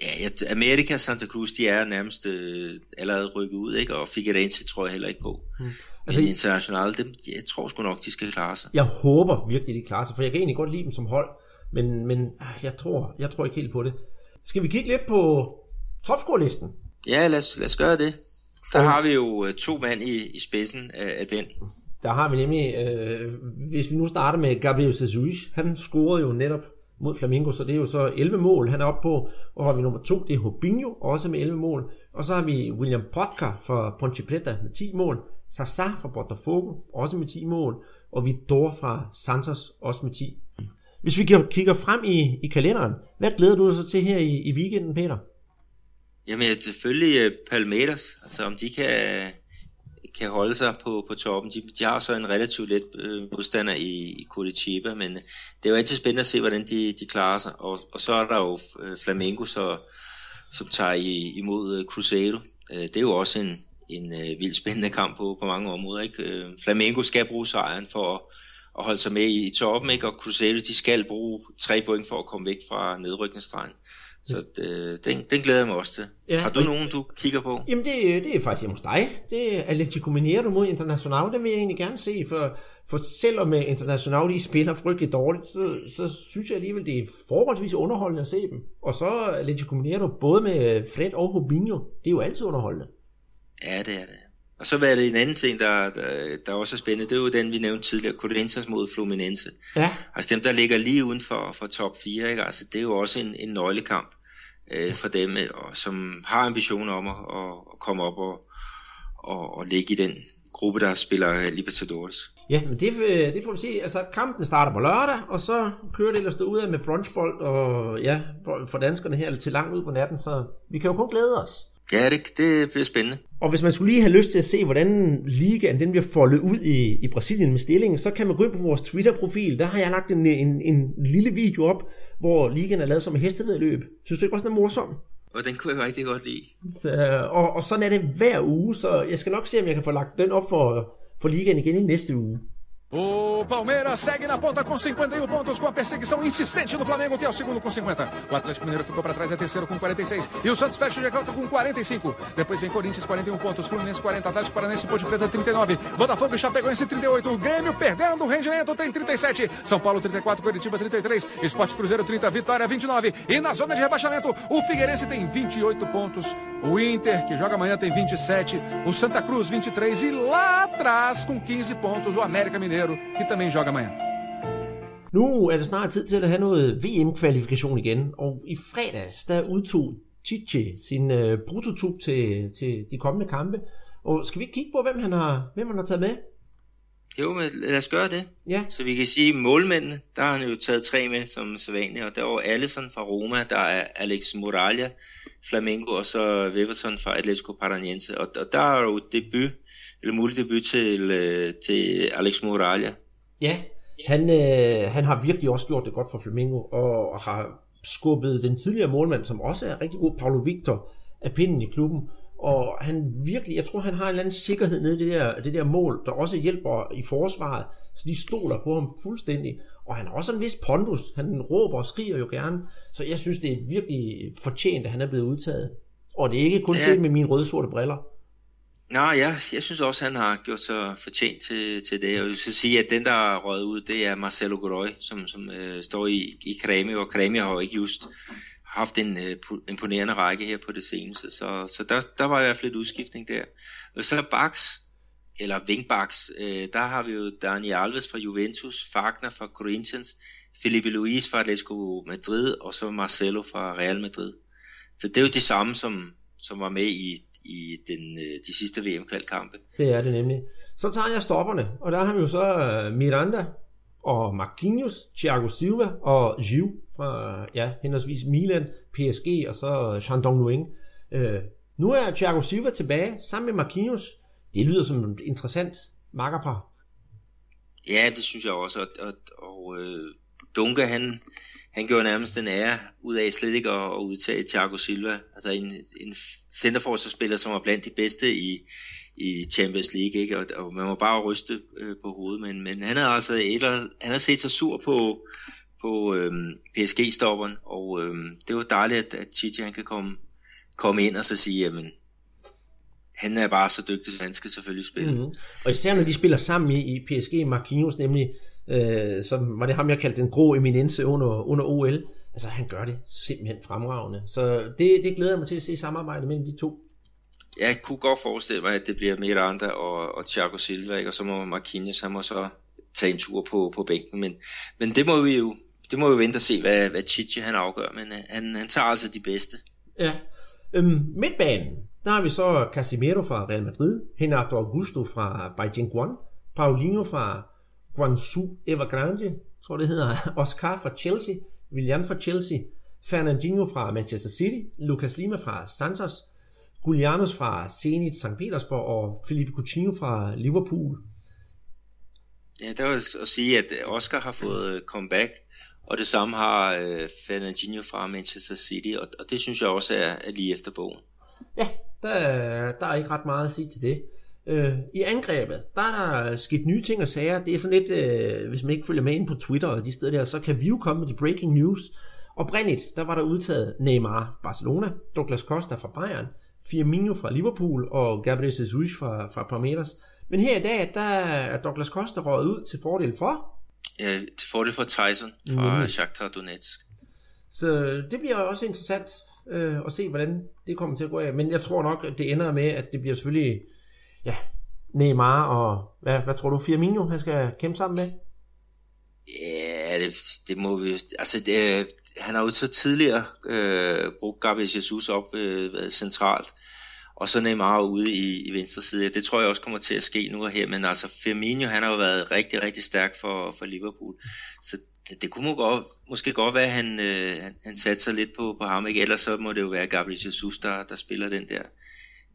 Speaker 3: ja, Amerika og Santa Cruz, de er nærmest øh, allerede rykket ud, ikke? og Figueirense tror jeg heller ikke på. Mm. Altså, Men internationale, dem, jeg tror sgu nok, de skal klare sig.
Speaker 2: Jeg håber virkelig, de klarer sig, for jeg kan egentlig godt lide dem som hold, men, men ah, jeg, tror, jeg tror ikke helt på det. Skal vi kigge lidt på topscore-listen?
Speaker 3: Ja, lad os, lad os gøre det. Der har vi jo øh, to mand i, i spidsen af, af den.
Speaker 2: Der har vi nemlig, øh, hvis vi nu starter med Gabriel Jesus, han scorede jo netop mod Flamengo, så det er jo så 11 mål, han er oppe på. Og har vi nummer to, det er Hobinho, også med 11 mål. Og så har vi William Potka fra Ponte Preta med 10 mål. Sasa fra Botafogo, også med 10 mål. Og Vidor fra Santos, også med 10. Hvis vi kigger frem i, i kalenderen, hvad glæder du dig så til her i, i weekenden, Peter?
Speaker 3: Jamen selvfølgelig øh, Palmeiras, altså om de kan, kan holde sig på, på toppen. De, de har så en relativt let øh, modstander i, i Curitiba, men det er jo altid spændende at se, hvordan de, de klarer sig. Og, og så er der jo øh, Flamengo, så, som tager i, imod øh, Cruzeiro. Det er jo også en, en øh, vildt spændende kamp på, på mange områder. Ikke? Øh, Flamengo skal bruge sejren for at, at holde sig med i, toppen, ikke? og Cruzeiro de skal bruge tre point for at komme væk fra nedrykningsstregen. Så øh, den, den glæder jeg mig også til.
Speaker 2: Ja,
Speaker 3: Har du
Speaker 2: og-
Speaker 3: nogen, du kigger på?
Speaker 2: Jamen, det, det er faktisk hos dig. Det er Atletico Mineiro mod Internacional. Den vil jeg egentlig gerne se, for, for selvom øh, Internacional de spiller frygtelig dårligt, så, så synes jeg alligevel, det er forholdsvis underholdende at se dem. Og så Atletico Mineiro, både med Fred og Robinho, det er jo altid underholdende.
Speaker 3: Ja, det er det. Og så var det en anden ting, der, der, der også er spændende. Det er jo den, vi nævnte tidligere, Corinthians mod Fluminense.
Speaker 2: Ja,
Speaker 3: Altså dem, der ligger lige uden for, for top 4, ikke? Altså, det er jo også en, en nøglekamp øh, for dem, øh, og, som har ambitioner om at, at, komme op og, og, og ligge i den gruppe, der spiller Libertadores.
Speaker 2: Ja, men det, øh, det får vi se. Altså, kampen starter på lørdag, og så kører det ellers ud af med brunchbold, og ja, for danskerne her til langt ud på natten, så vi kan jo kun glæde os.
Speaker 3: Ja, det, det bliver spændende.
Speaker 2: Og hvis man skulle lige have lyst til at se, hvordan ligaen den bliver foldet ud i, i Brasilien med stillingen, så kan man gå ind på vores Twitter-profil. Der har jeg lagt en, en, en lille video op, hvor ligaen er lavet som et hestevedløb. Synes du ikke også, den er morsom?
Speaker 3: Og den kunne jeg rigtig godt lide.
Speaker 2: Så, og, og sådan er det hver uge, så jeg skal nok se, om jeg kan få lagt den op for, for ligaen igen i næste uge.
Speaker 1: O Palmeiras segue na ponta com 51 pontos, com a perseguição insistente do Flamengo, que é o segundo com 50. O Atlético Mineiro ficou para trás, é terceiro com 46. E o Santos fecha o G4 com 45. Depois vem Corinthians, 41 pontos. Fluminense, 40. Atlético Paranense, Ponte Preta, 39. Botafogo e Chapecoense, 38. O Grêmio perdendo o rendimento, tem 37. São Paulo, 34. Curitiba, 33. Esporte Cruzeiro, 30. Vitória, 29. E na zona de rebaixamento, o Figueirense tem 28 pontos. O Inter, que joga amanhã, tem 27. O Santa Cruz, 23. E lá atrás, com 15 pontos, o América Mineiro, que também joga amanhã.
Speaker 2: Nu er det snart tid til at have noget VM-kvalifikation igen, og i fredags, der udtog Chiche sin øh, prototyp til, til de kommende kampe. Og skal vi kigge på, hvem han har, hvem han har taget med?
Speaker 3: Jo, men lad os gøre det.
Speaker 2: Ja,
Speaker 3: Så vi kan sige, at målmændene, der har han jo taget tre med som sædvanligt, og der var Alisson fra Roma, der er Alex Muralla, Flamengo, og så Weverton fra Atletico Paranaense. Og, og der er jo debut, eller mulig debut til, øh, til Alex Muralla.
Speaker 2: ja. Han, øh, han har virkelig også gjort det godt for Flamengo, og, har skubbet den tidligere målmand, som også er rigtig god, Paulo Victor, af pinden i klubben. Og han virkelig, jeg tror, han har en eller anden sikkerhed nede i det der, det der mål, der også hjælper i forsvaret, så de stoler på ham fuldstændig. Og han har også en vis pondus. Han råber og skriger jo gerne. Så jeg synes, det er virkelig fortjent, at han er blevet udtaget. Og det er ikke kun
Speaker 3: Ja.
Speaker 2: set med mine røde-sorte briller.
Speaker 3: Nå ja, jeg synes også, han har gjort sig fortjent til, til det. Og jeg vil så sige, at den, der er røget ud, det er Marcelo Godoy, som, som øh, står i, i Kremi, og Kremi har jo ikke just haft en øh, imponerende række her på det seneste. Så, så der, der var i hvert fald lidt udskiftning der. Og så Baks, eller Vingbaks, øh, der har vi jo Dani Alves fra Juventus, Fagner fra Corinthians, Felipe Luis fra Atletico Madrid, og så Marcelo fra Real Madrid. Så det er jo de samme, som, som var med i, i den, øh, de sidste VM-kvalkampe.
Speaker 2: Det er det nemlig. Så tager jeg stopperne, og der har vi jo så øh, Miranda og Marquinhos, Thiago Silva og Giu fra ja, henholdsvis Milan, PSG og så Shandong Nguyen. Øh, nu er Thiago Silva tilbage sammen med Marquinhos. Det lyder som et interessant makkerpar.
Speaker 3: Ja, det synes jeg også. Og, og, og øh, Dunga, han, han gjorde nærmest den ære ud af slet ikke at, at udtage Thiago Silva. Altså en, en centerforsvarsspiller, som var blandt de bedste i, i Champions League. Ikke? Og, og man må bare ryste øh, på hovedet. Men, men han har altså eller, han har set sig sur på, på øhm, PSG-stopperen. Og øhm, det var dejligt, at, at Chichi han kan komme, komme ind og så sige, jamen, han er bare så dygtig, så han skal selvfølgelig spille.
Speaker 2: Mm-hmm. Og især når de spiller sammen i, i PSG, Marquinhos nemlig, øh, som var det ham, jeg kaldte den grå eminence under, under OL. Altså han gør det simpelthen fremragende. Så det, det glæder jeg mig til at se samarbejdet mellem de to.
Speaker 3: Jeg kunne godt forestille mig, at det bliver Miranda og, og Thiago Silva, ikke? og så må Marquinhos, han må så tage en tur på, på bænken. Men, men det må vi jo det må vi vente og se, hvad, hvad Chichi han afgør. Men øh, han, han tager altså de bedste.
Speaker 2: Ja. Øhm, midtbanen, der har vi så Casemiro fra Real Madrid, Renato Augusto fra Beijing Paulinho fra Guangzhou Evergrande, tror det hedder, Oscar fra Chelsea, Willian fra Chelsea, Fernandinho fra Manchester City, Lucas Lima fra Santos, Gulianos fra Zenit St. Petersborg og Felipe Coutinho fra Liverpool.
Speaker 3: Ja, der vil at sige, at Oscar har fået øh, comeback, og det samme har øh, Fernandinho fra Manchester City, og, og det synes jeg også er, er lige efter bogen.
Speaker 2: Ja, der, er- der er ikke ret meget at sige til det. Øh, I angrebet, der er der sket nye ting og sager. Det er sådan lidt, øh, hvis man ikke følger med ind på Twitter og de steder der, så kan vi jo komme med de breaking news. Oprindeligt, der var der udtaget Neymar Barcelona, Douglas Costa fra Bayern, Firmino fra Liverpool og Gabriel Jesus fra, fra Palmeiras. Men her i dag, der er Douglas Costa røget ud til fordel for...
Speaker 3: Ja, til fordel for Tyson fra mm. Shakhtar Donetsk.
Speaker 2: Så det bliver også interessant øh, at se, hvordan det kommer til at gå af. Men jeg tror nok, at det ender med, at det bliver selvfølgelig ja, Neymar og... Hvad, hvad tror du, Firmino, han skal kæmpe sammen med?
Speaker 3: Ja, det, det må vi... Altså, det, han har jo så tidligere øh, brugt Gabriel Jesus op øh, centralt, og så Neymar ude i, i venstre side. Det tror jeg også kommer til at ske nu og her, men altså Firmino, han har jo været rigtig, rigtig stærk for, for Liverpool, så det, det kunne må godt, måske godt være, at han, øh, han, han satte sig lidt på, på ham, ikke? ellers så må det jo være Gabriel Jesus, der, der spiller den der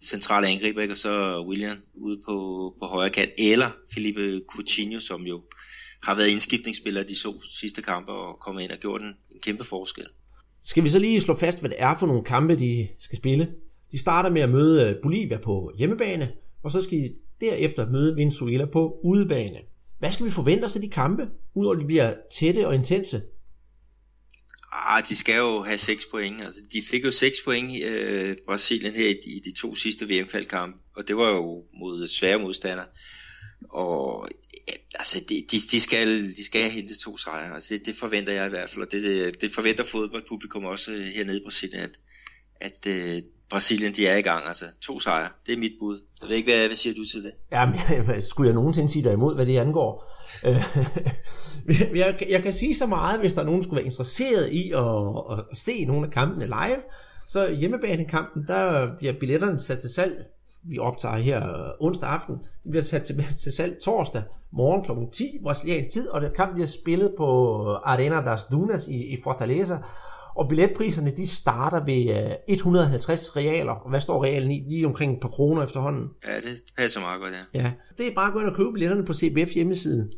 Speaker 3: centrale angriber, ikke? og så William ude på, på højre kant, eller Felipe Coutinho, som jo har været indskiftningsspiller de to sidste kampe og kommet ind og gjort en, en kæmpe forskel.
Speaker 2: Skal vi så lige slå fast, hvad det er for nogle kampe, de skal spille? De starter med at møde øh, Bolivia på hjemmebane, og så skal de derefter møde Venezuela på udebane. Hvad skal vi forvente os af de kampe, udover at de bliver tætte og intense?
Speaker 3: Ah, de skal jo have 6 point. Altså, de fik jo 6 point øh, Brasilien her i i de to sidste VM-kvalkampe, og det var jo mod svære modstandere. Og ja, altså, de, de, de, skal, de skal hente to sejre. Altså, det, det forventer jeg i hvert fald, og det, det, det forventer fodboldpublikum også øh, hernede i Brasilien, at, at øh, Brasilien de er i gang. Altså, to sejre, det er mit bud. Jeg ved ikke, hvad, hvad siger du til det?
Speaker 2: Jamen, skulle jeg nogensinde sige dig imod, hvad det angår? jeg, jeg kan sige så meget, hvis der er nogen, der skulle være interesseret i at, at se nogle af kampene live, så hjemmebanekampen, der bliver billetterne sat til salg vi optager her onsdag aften. Det bliver sat til, til salg torsdag morgen kl. 10 brasiliansk tid, og det kan bliver spillet på Arena das Dunas i, i Fortaleza. Og billetpriserne de starter ved 150 realer. Og hvad står realen i? Lige omkring et par kroner efterhånden.
Speaker 3: Ja, det passer meget godt, ja.
Speaker 2: ja. Det er bare at gå ind og købe billetterne på CBF hjemmeside.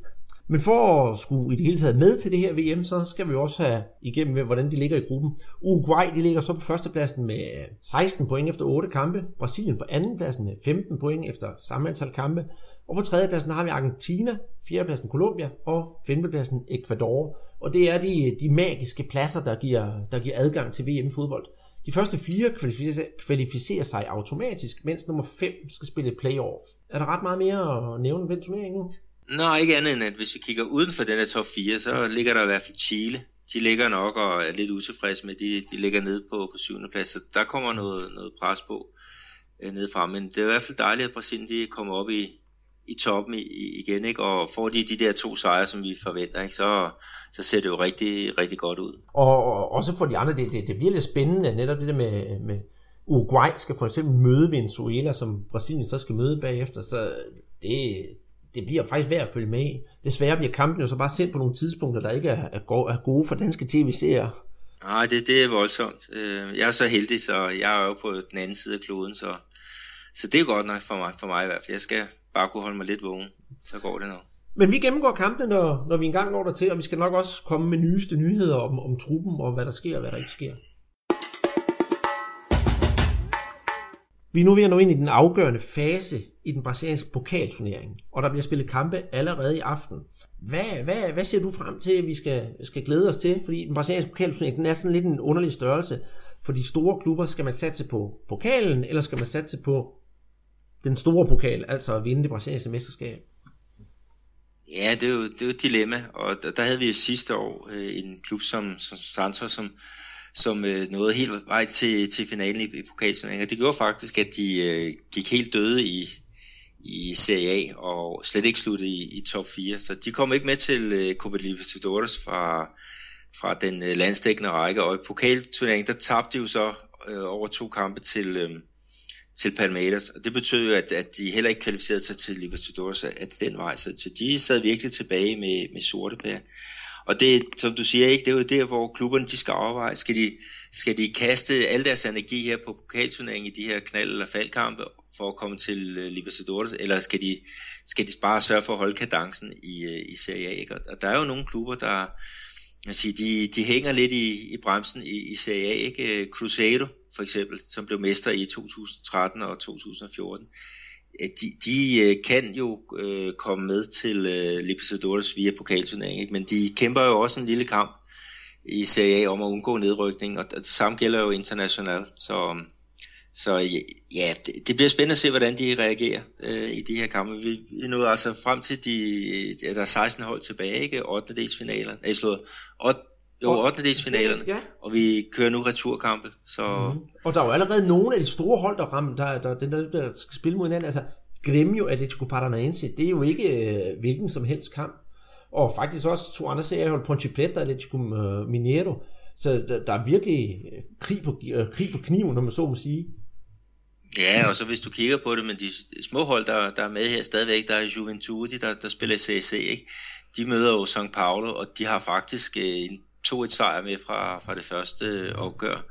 Speaker 2: Men for at skulle i det hele taget med til det her VM, så skal vi også have igennem, hvordan de ligger i gruppen. Uruguay, de ligger så på førstepladsen med 16 point efter 8 kampe. Brasilien på andenpladsen med 15 point efter samme antal kampe. Og på tredjepladsen har vi Argentina, fjerdepladsen Colombia og femtepladsen Ecuador. Og det er de, de magiske pladser, der giver, der giver adgang til VM-fodbold. De første fire kvalificerer, kvalificerer sig automatisk, mens nummer 5 skal spille playoff. Er der ret meget mere at nævne ved den turnering nu?
Speaker 3: Nå, ikke andet end, at hvis vi kigger uden for den her top 4, så ligger der i hvert fald Chile. De ligger nok og er lidt utilfredse med, de, de ligger nede på, på syvende plads, så der kommer noget, noget pres på øh, nede fra. Men det er i hvert fald dejligt, at Brasilien de kommer op i, i toppen igen, ikke? og får de de der to sejre, som vi forventer, ikke? Så, så ser det jo rigtig, rigtig godt ud.
Speaker 2: Og, og også for de andre, det, det, det bliver lidt spændende, netop det der med, med Uruguay skal for eksempel møde Venezuela, som Brasilien så skal møde bagefter, så det, det bliver faktisk værd at følge med i. Desværre bliver kampen jo så bare sendt på nogle tidspunkter, der ikke er, er gode for danske tv-serier.
Speaker 3: Nej, det, det er voldsomt. Øh, jeg er så heldig, så jeg er jo på den anden side af kloden, så, så det er godt nok for mig, for mig i hvert fald. Jeg skal bare kunne holde mig lidt vågen, så går det nok.
Speaker 2: Men vi gennemgår kampene, når, når vi engang når der til, og vi skal nok også komme med nyeste nyheder om, om truppen, og hvad der sker og hvad der ikke sker. Vi er nu ved at nå ind i den afgørende fase i den brasilianske pokalturnering, og der bliver spillet kampe allerede i aften. Hvad, hvad, hvad ser du frem til, at vi skal, skal glæde os til? Fordi den brasilianske pokalturnering, den er sådan lidt en underlig størrelse. For de store klubber, skal man satse på pokalen, eller skal man satse på den store pokal, altså at vinde det brasilianske mesterskab?
Speaker 3: Ja, det er jo, det er jo et dilemma, og der, der havde vi jo sidste år øh, en klub som, som Santos, som, som øh, nåede helt vej til, til finalen i, i pokalturneringen. Det gjorde faktisk, at de øh, gik helt døde i, i Serie A og slet ikke sluttede i, i top 4. Så de kom ikke med til øh, Copa Libertadores fra, fra den øh, landstækkende række. Og i pokalturneringen, der tabte de jo så øh, over to kampe til, øh, til Palmeiras. Og det betød jo, at, at de heller ikke kvalificerede sig til Libertadores af den vej. Så de sad virkelig tilbage med, med sorte pære. Og det, som du siger, ikke, det er jo der, hvor klubberne de skal overveje, skal de, skal de kaste al deres energi her på pokalturneringen i de her knald- eller faldkampe for at komme til øh, Libertadores, eller skal de, skal de bare sørge for at holde kadencen i, øh, i Serie A? Ikke? Og der er jo nogle klubber, der jeg siger, de, de hænger lidt i, i bremsen i, i Serie A. Ikke? Cruzeiro for eksempel, som blev mester i 2013 og 2014 de, de øh, kan jo øh, komme med til øh, Libertadores via pokalturneringen, ikke? men de kæmper jo også en lille kamp i Serie A om at undgå nedrykning, og det samme gælder jo internationalt. Så, øhm, så øh, ja, det, det bliver spændende at se, hvordan de reagerer øh, i de her kampe. Vi, vi nåede altså frem til, de, ja, der er 16 hold tilbage, ikke? 8. delsfinaler. Nej, slået 8, jo, 8. delsfinalerne, ja. og vi kører nu returkampe. Så... Mm-hmm.
Speaker 2: Og der er jo allerede nogle af de store hold, der, rammer, der, der, der, der skal spille mod hinanden. Altså, Gremio Atletico Paranaense, det er jo ikke øh, hvilken som helst kamp. Og faktisk også to andre serier, Ponte Preta og Atletico øh, Mineiro. Så der, der er virkelig øh, krig på, øh, krig på kniven, når man så må sige.
Speaker 3: Ja, og så hvis du kigger på det, men de små hold, der, der er med her stadigvæk, der er Juventude, der, der spiller i CSC, ikke? de møder jo St. Paulo, og de har faktisk en 2-1 sejr med fra, fra det første opgør.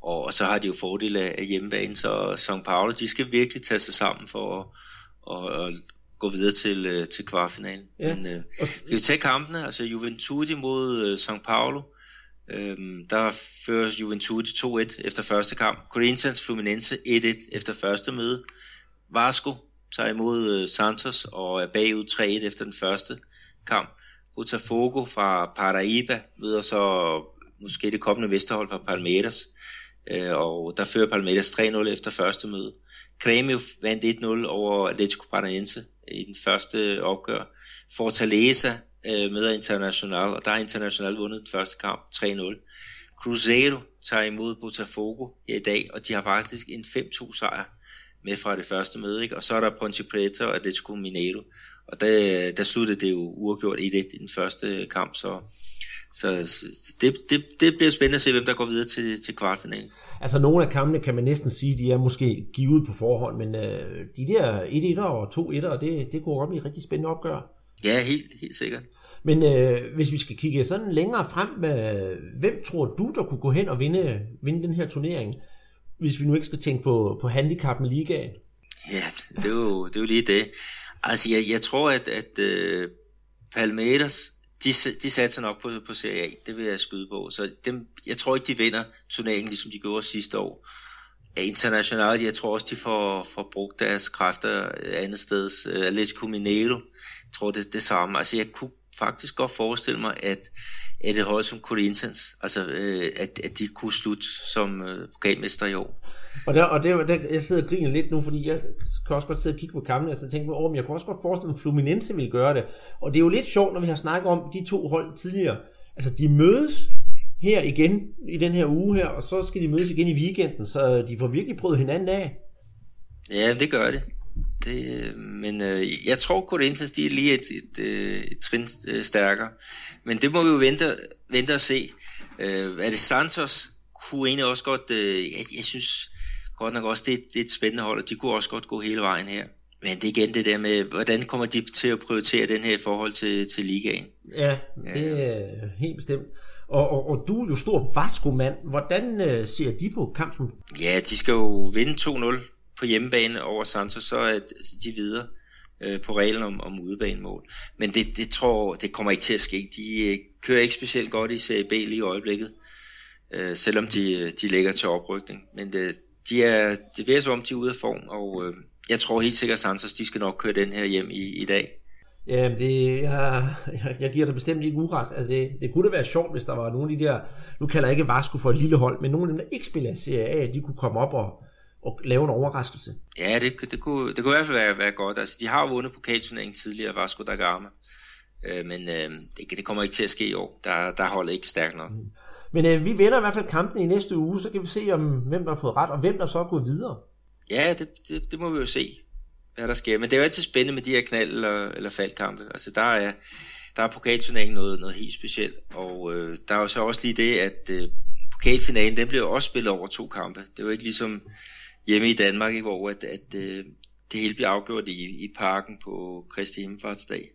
Speaker 3: Og, og så har de jo fordel af hjemmebane, så St. Paulo, de skal virkelig tage sig sammen for at, at, at gå videre til, øh, til kvartfinalen. Ja. Men øh, okay. kan vi tage kampene? Altså Juventude mod uh, St. Paulo. Øhm, der fører Juventude 2-1 efter første kamp. Corinthians Fluminense 1-1 efter første møde. Vasco tager imod uh, Santos og er bagud 3-1 efter den første kamp. Botafogo fra Paraíba møder så måske det kommende Vesterhold fra Palmeiras. Øh, og der fører Palmeiras 3-0 efter første møde. Grêmio vandt 1-0 over Atletico Paranaense i den første opgør. Fortaleza øh, møder International, og der har International vundet den første kamp 3-0. Cruzeiro tager imod Botafogo her i dag, og de har faktisk en 5-2 sejr med fra det første møde, ikke? og så er der Ponte Preta og Atletico Mineiro, og der, der sluttede det jo uafgjort 1-1 i den første kamp, så, så det, det, det bliver spændende at se, hvem der går videre til, til kvartfinalen.
Speaker 2: Altså nogle af kampene kan man næsten sige, de er måske givet på forhånd, men øh, de der 1-1'er og 2-1'er, det, det kunne godt blive rigtig spændende opgør.
Speaker 3: Ja, helt, helt sikkert.
Speaker 2: Men øh, hvis vi skal kigge sådan længere frem, øh, hvem tror du, der kunne gå hen og vinde, vinde den her turnering, hvis vi nu ikke skal tænke på, på handicap med ligaen?
Speaker 3: Ja, det er jo, det er jo lige det. Altså, jeg, jeg tror, at, at uh, Palmeiras, de, de satser nok på, på Serie A. Det vil jeg skyde på. Så dem, jeg tror ikke, de vinder turneringen, ligesom de gjorde sidste år. Internationalt, jeg tror også, de får, får brugt deres kræfter andet sted. Uh, øh, Atletico Mineiro, jeg tror det det samme. Altså, jeg kunne faktisk godt forestille mig, at, at det hold som Corinthians, altså, uh, at, at de kunne slutte som uh, pokalmester i år.
Speaker 2: Og, der, og det, der, jeg sidder og griner lidt nu, fordi jeg kan også godt sidde og kigge på kampen, og så altså tænke mig, åh, men jeg kan også godt forestille mig, at Fluminense vil gøre det. Og det er jo lidt sjovt, når vi har snakket om de to hold tidligere. Altså, de mødes her igen i den her uge her, og så skal de mødes igen i weekenden, så de får virkelig prøvet hinanden af.
Speaker 3: Ja, det gør det. det men øh, jeg tror, Corinthians de er lige et, et, et, et trin øh, stærkere. Men det må vi jo vente, vente og se. Øh, er det Santos kunne egentlig også godt, øh, jeg, jeg synes, godt nok også, det, det er et spændende hold, og de kunne også godt gå hele vejen her. Men det er igen det der med, hvordan kommer de til at prioritere den her i forhold til, til ligaen?
Speaker 2: Ja, det er helt bestemt. Og, og, og du er jo stor Vasco-mand. Hvordan øh, ser de på kampen?
Speaker 3: Ja, de skal jo vinde 2-0 på hjemmebane over Santos, så er de videre øh, på reglen om, om udebanemål. Men det, det tror det kommer ikke til at ske. De øh, kører ikke specielt godt i Serie B lige i øjeblikket, øh, selvom de, de ligger til oprykning. Men det, de er, det virker som om, de er ude af form, og øh, jeg tror helt sikkert, Santos de skal nok køre den her hjem i, i dag.
Speaker 2: Ja, det, jeg, jeg, jeg giver dig bestemt ikke uret. Altså det, det kunne da være sjovt, hvis der var nogle af de der, nu kalder jeg ikke Vasco for et lille hold, men nogle af dem, der ikke spiller Serie A, de kunne komme op og, og lave en overraskelse.
Speaker 3: Ja, det, det, kunne, det kunne i hvert fald være, være godt. Altså, de har jo vundet pokalturneringen tidligere, Vasco da Gama. Øh, men øh, det, det kommer ikke til at ske i år. Der, der holder ikke stærkt nok. Mm.
Speaker 2: Men øh, vi vender i hvert fald kampen i næste uge, så kan vi se, om hvem der har fået ret, og hvem der så er gået videre.
Speaker 3: Ja, det, det, det må vi jo se, hvad der sker. Men det er jo altid spændende med de her knald- eller, eller faldkampe. Altså der er, der er pokalturneringen noget, noget helt specielt, og øh, der er jo så også lige det, at øh, pokalfinalen, den bliver også spillet over to kampe. Det er jo ikke ligesom hjemme i Danmark, hvor at, at øh, det hele bliver afgjort i, i parken på Kristi Himmelfartsdag.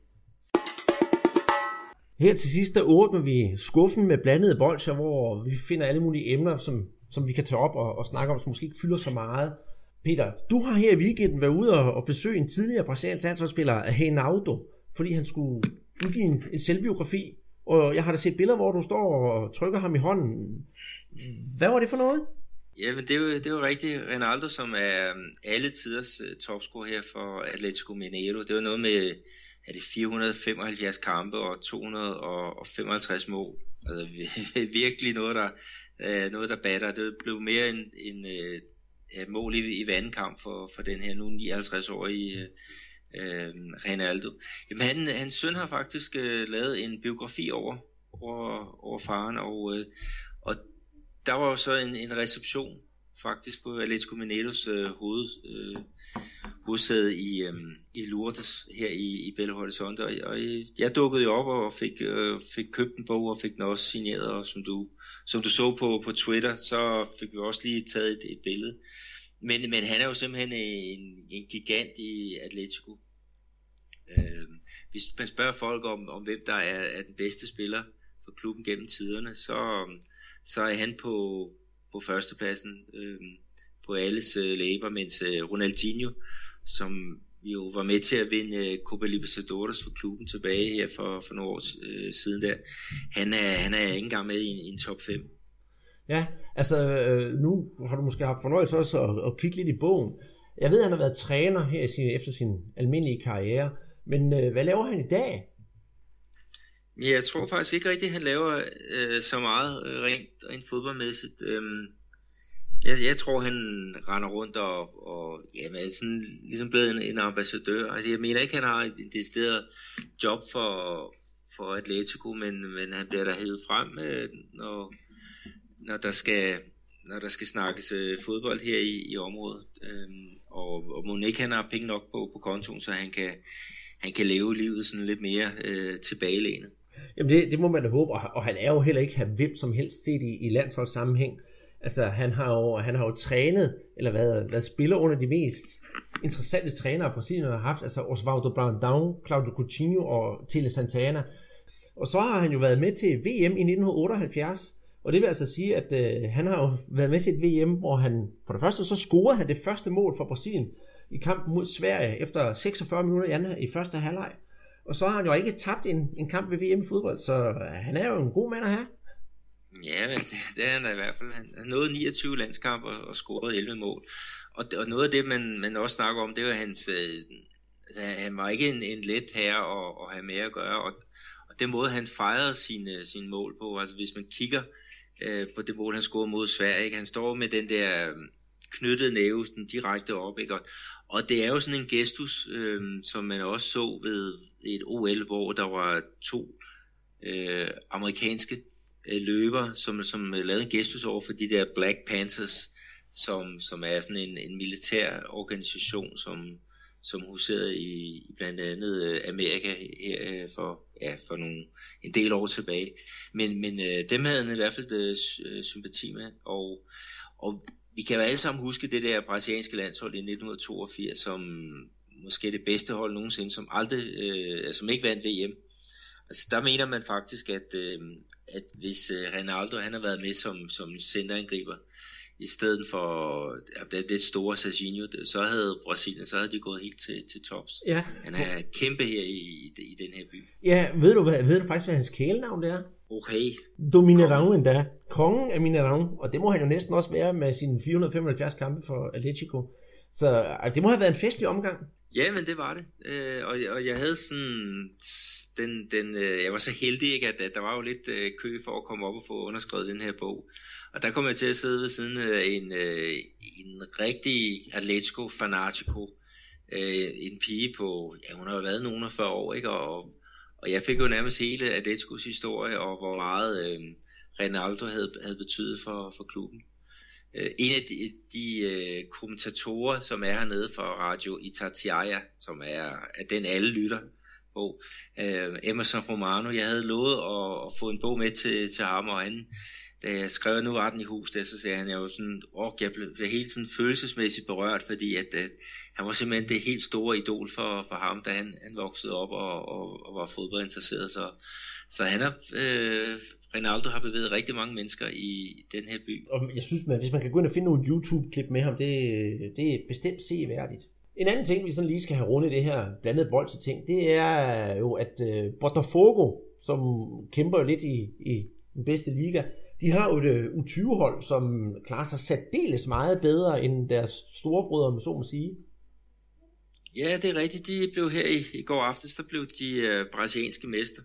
Speaker 2: Her til sidst, der åbner vi skuffen med blandede bolcher, hvor vi finder alle mulige emner, som, som vi kan tage op og, og snakke om, som måske ikke fylder så meget. Peter, du har her i weekenden været ude og, og besøge en tidligere brasiliansk landsholdsspiller, Reinaldo, fordi han skulle udgive en, en selvbiografi. Og jeg har da set billeder, hvor du står og trykker ham i hånden. Hvad var det for noget?
Speaker 3: Ja, men det er jo, det er jo rigtigt. Ronaldo, som er um, alle tiders uh, topscorer her for Atletico Mineiro. Det var noget med er det 475 kampe og 255 mål. Altså virkelig noget, der, øh, noget, der batter. Det blev mere en, en øh, mål i, i vandkamp for, for den her nu 59-årige øh, øh Ronaldo. Jamen han, hans søn har faktisk øh, lavet en biografi over, over, over faren, og, øh, og der var jo så en, en reception faktisk på Atletico Mineiros øh, hoved, øh, hovedsæde i, øh, i Lourdes her i, i Belo Horizonte, og, og øh, jeg dukkede jo op og fik, øh, fik købt en bog og fik den også signeret, og som du, som du så på, på Twitter, så fik vi også lige taget et, et billede. Men, men han er jo simpelthen en, en gigant i Atletico. Øh, hvis man spørger folk om, om hvem der er, er den bedste spiller for klubben gennem tiderne, så, så er han på, på førstepladsen øh, på alles øh, læber, mens øh, Ronaldinho, som jo var med til at vinde øh, Copa Libertadores for klubben tilbage her for, for nogle år øh, siden der, han er, han er ikke engang med i en, i en top 5.
Speaker 2: Ja, altså øh, nu har du måske haft fornøjelse også at, at kigge lidt i bogen. Jeg ved, at han har været træner her i sin, efter sin almindelige karriere, men øh, hvad laver han i dag?
Speaker 3: Ja, jeg tror faktisk ikke rigtigt, at han laver øh, så meget øh, rent, rent fodboldmæssigt. Øhm, jeg, jeg tror, han render rundt og, og jamen, er sådan, ligesom blevet en, en ambassadør. Altså, jeg mener ikke, han har et decideret job for, for Atletico, men, men han bliver der hævet frem, øh, når, når, der skal, når der skal snakkes øh, fodbold her i, i området. Øhm, og, og må ikke han har penge nok på, på kontoen, så han kan, han kan leve livet sådan lidt mere øh, tilbagelænet.
Speaker 2: Jamen det, det må man da håbe, og, og han er jo heller ikke hvem som helst set i, i landsholdssammenhæng. Altså han har jo, han har jo trænet, eller været, været spiller under de mest interessante trænere, Brasilien har haft, altså Osvaldo Brandão, Claudio Coutinho og Tele Santana. Og så har han jo været med til VM i 1978, og det vil altså sige, at øh, han har jo været med til et VM, hvor han for det første så scorede han det første mål for Brasilien i kampen mod Sverige efter 46 minutter i første halvleg. Og så har han jo ikke tabt en, en kamp ved VM i fodbold, så øh, han er jo en god mand at have.
Speaker 3: Ja, vel, det, det er han i hvert fald. Han nåede 29 landskampe og, og scorede 11 mål. Og, og noget af det, man, man også snakker om, det var hans... Øh, han var ikke en, en let herre at, at have med at gøre, og, og den måde, han fejrede sine, sine mål på, altså hvis man kigger øh, på det mål, han scorede mod Sverige, ikke? han står med den der øh, knyttede næve den direkte op, ikke? Og, og det er jo sådan en gestus, øh, som man også så ved et OL, hvor der var to øh, amerikanske øh, løber, som, som øh, lavede en gestus over for de der Black Panthers, som, som er sådan en, en militær organisation, som, som huserede i, i blandt andet øh, Amerika her øh, for, ja, for nogle, en del år tilbage. Men, men øh, dem havde han i hvert fald øh, øh sympati med, og, og vi kan jo alle sammen huske det der brasilianske landshold i 1982, som måske det bedste hold nogensinde, som aldrig, øh, som ikke vandt VM. Altså der mener man faktisk, at, øh, at hvis øh, Ronaldo han har været med som, som centerangriber, i stedet for det, det store Serginho, så havde Brasilien, så havde de gået helt til, til tops. Ja. Han er kæmpe her i, i, i den her by.
Speaker 2: Ja, ved du, hvad, ved du faktisk, hvad hans kælenavn det er?
Speaker 3: Okay.
Speaker 2: Dominerang endda. Kongen af Minerang, og det må han jo næsten også være med sine 475 kampe for Atletico. Så det må have været en festlig omgang.
Speaker 3: Ja, men det var det. Øh, og, og jeg havde sådan... Den, den, øh, jeg var så heldig, ikke, at, at der var jo lidt øh, kø for at komme op og få underskrevet den her bog. Og der kom jeg til at sidde ved siden af en, øh, en rigtig Atletico fanatico. Øh, en pige på, ja hun har været nogen af 40 år, ikke? Og, og jeg fik jo nærmest hele Atleticos historie, og hvor meget øh, Ronaldo havde, havde betydet for, for klubben. Øh, en af de, de øh, kommentatorer, som er hernede for Radio Itatiaia, som er, er den alle lytter på, øh, Emerson Romano, jeg havde lovet at, at få en bog med til, til ham, og han, da jeg skrev, nu var den i hus, der, så sagde han, jeg var sådan, åh, jeg blev, blev helt sådan følelsesmæssigt berørt, fordi at, at han var simpelthen det helt store idol for, for ham, da han, han voksede op og, og, og var fodboldinteresseret, så, så han har, øh, Ronaldo har bevæget rigtig mange mennesker i den her by.
Speaker 2: Og jeg synes, at hvis man kan gå ind og finde nogle YouTube-klip med ham, det, det er bestemt seværdigt. En anden ting, vi sådan lige skal have rundet det her blandede bold til ting, det er jo, at uh, Botafogo, som kæmper lidt i, i den bedste liga, de har jo et øh, U20-hold, som klarer sig særdeles meget bedre end deres storebrødre, om så må sige.
Speaker 3: Ja, det er rigtigt. De blev her i, i går aftes, der blev de uh, brasilianske mester.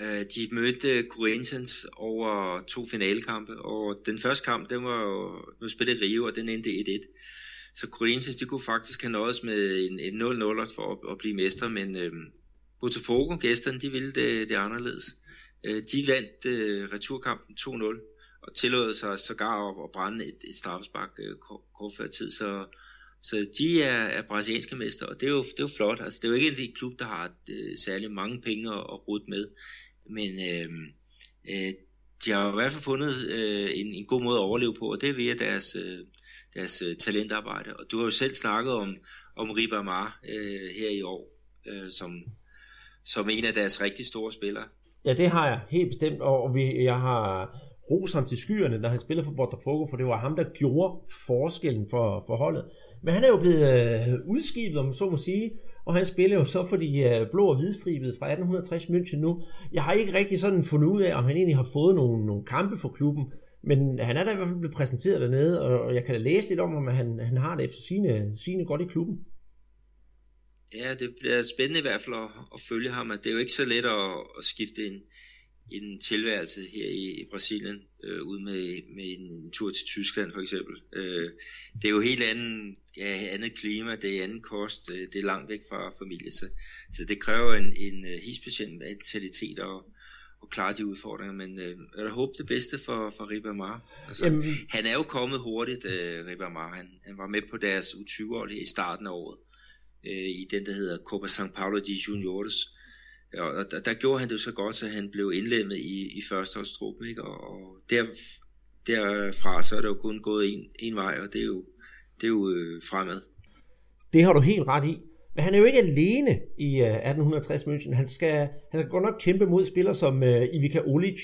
Speaker 3: Øh, de mødte Corinthians over to finalekampe, og den første kamp, den var jo nu spillet Rio, og den endte 1-1. Så Corinthians, de kunne faktisk have nøjes med en, en 0-0 for at, at blive mester, men øh, Botafogo, gæsterne, de ville det, det anderledes. Øh, de vandt øh, returkampen 2-0, og tillod sig sågar at, at brænde et, et straffespark øh, kort før tid, så så de er, er brasilianske mester, og det er, jo, det er jo flot. Altså, det er jo ikke en klub, der har øh, særlig mange penge at, at rute med. Men øh, øh, de har i hvert fald fundet øh, en, en god måde at overleve på, og det er via deres, øh, deres øh, talentarbejde. Og du har jo selv snakket om, om Ribamar øh, her i år, øh, som, som en af deres rigtig store spillere.
Speaker 2: Ja, det har jeg helt bestemt, og vi, jeg har ros ham til skyerne, når han spiller for Botafogo, for det var ham, der gjorde forskellen for, for holdet. Men han er jo blevet øh, udskibet, om så må sige, og han spiller jo så for de øh, blå og hvidstribede fra 1860 München nu. Jeg har ikke rigtig sådan fundet ud af, om han egentlig har fået nogle, nogle kampe for klubben, men han er da i hvert fald blevet præsenteret dernede, og jeg kan da læse lidt om, at han, han har det efter sine, sine godt i klubben.
Speaker 3: Ja, det bliver spændende i hvert fald at, at følge ham, at det er jo ikke så let at, at skifte en, en tilværelse her i, i Brasilien, øh, ud med, med en, en tur til Tyskland for eksempel. Øh, det er jo helt anden, ja, andet klima, det er anden kost, øh, det er langt væk fra familie, så, så det kræver en, en uh, helt speciel mentalitet at, at klare de udfordringer, men øh, jeg håber det bedste for, for Ribamar. Altså, Jamen. Han er jo kommet hurtigt, øh, Ribamar. Han, han var med på deres U20-hold i starten af året, øh, i den, der hedder Copa São Paulo de Juniores, og der, der gjorde han det så godt, så han blev indlemmet i, i førsteholdstruppen, ikke? Og, og der, derfra så er det jo kun gået en, en vej, og det er jo, det er jo øh, fremad.
Speaker 2: Det har du helt ret i. Men han er jo ikke alene i uh, 1860 München. Han skal, han skal godt nok kæmpe mod spillere som uh, Ivica Olic,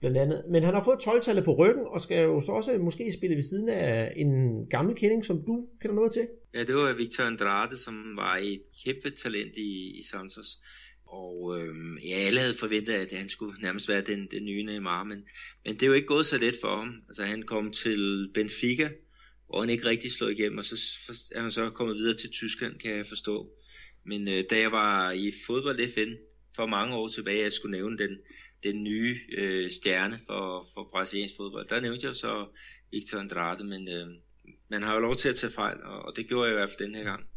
Speaker 2: blandt andet. Men han har fået 12 på ryggen, og skal jo så også måske spille ved siden af en gammel kending, som du kender noget til.
Speaker 3: Ja, det var Victor Andrade, som var et kæmpe talent i, i Santos. Og øh, ja, alle havde forventet, at han skulle nærmest være den, den nye Neymar, men, men det er jo ikke gået så let for ham. Altså han kom til Benfica, hvor han ikke rigtig slog igennem, og så er han så kommet videre til Tyskland, kan jeg forstå. Men øh, da jeg var i fodbold FN for mange år tilbage, jeg skulle nævne den, den nye øh, stjerne for, for brasiliansk fodbold, der nævnte jeg så Victor Andrade, men øh, man har jo lov til at tage fejl, og, og det gjorde jeg i hvert fald den her gang.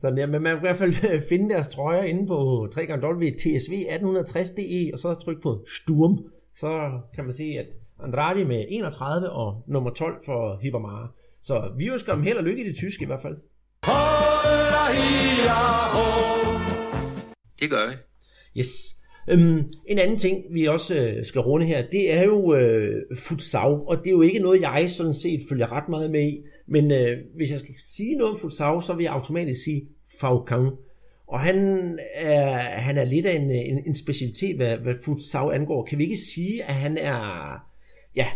Speaker 2: Så ja, men man kan i hvert fald finde deres trøjer inde på www.tsv1860.de og så trykke på Sturm. Så kan man se, at Andrade med 31 og nummer 12 for Hibermare. Så vi ønsker dem held og lykke i det tyske i hvert fald.
Speaker 3: Det gør vi.
Speaker 2: Yes. Øhm, en anden ting, vi også øh, skal runde her, det er jo øh, futsal, og det er jo ikke noget, jeg sådan set følger ret meget med i. Men øh, hvis jeg skal sige noget om futsal, så vil jeg automatisk sige Faukang. Og han er, han er lidt af en, øh, en, en specialitet, hvad, hvad futsal angår. Kan vi ikke sige, at han er ja,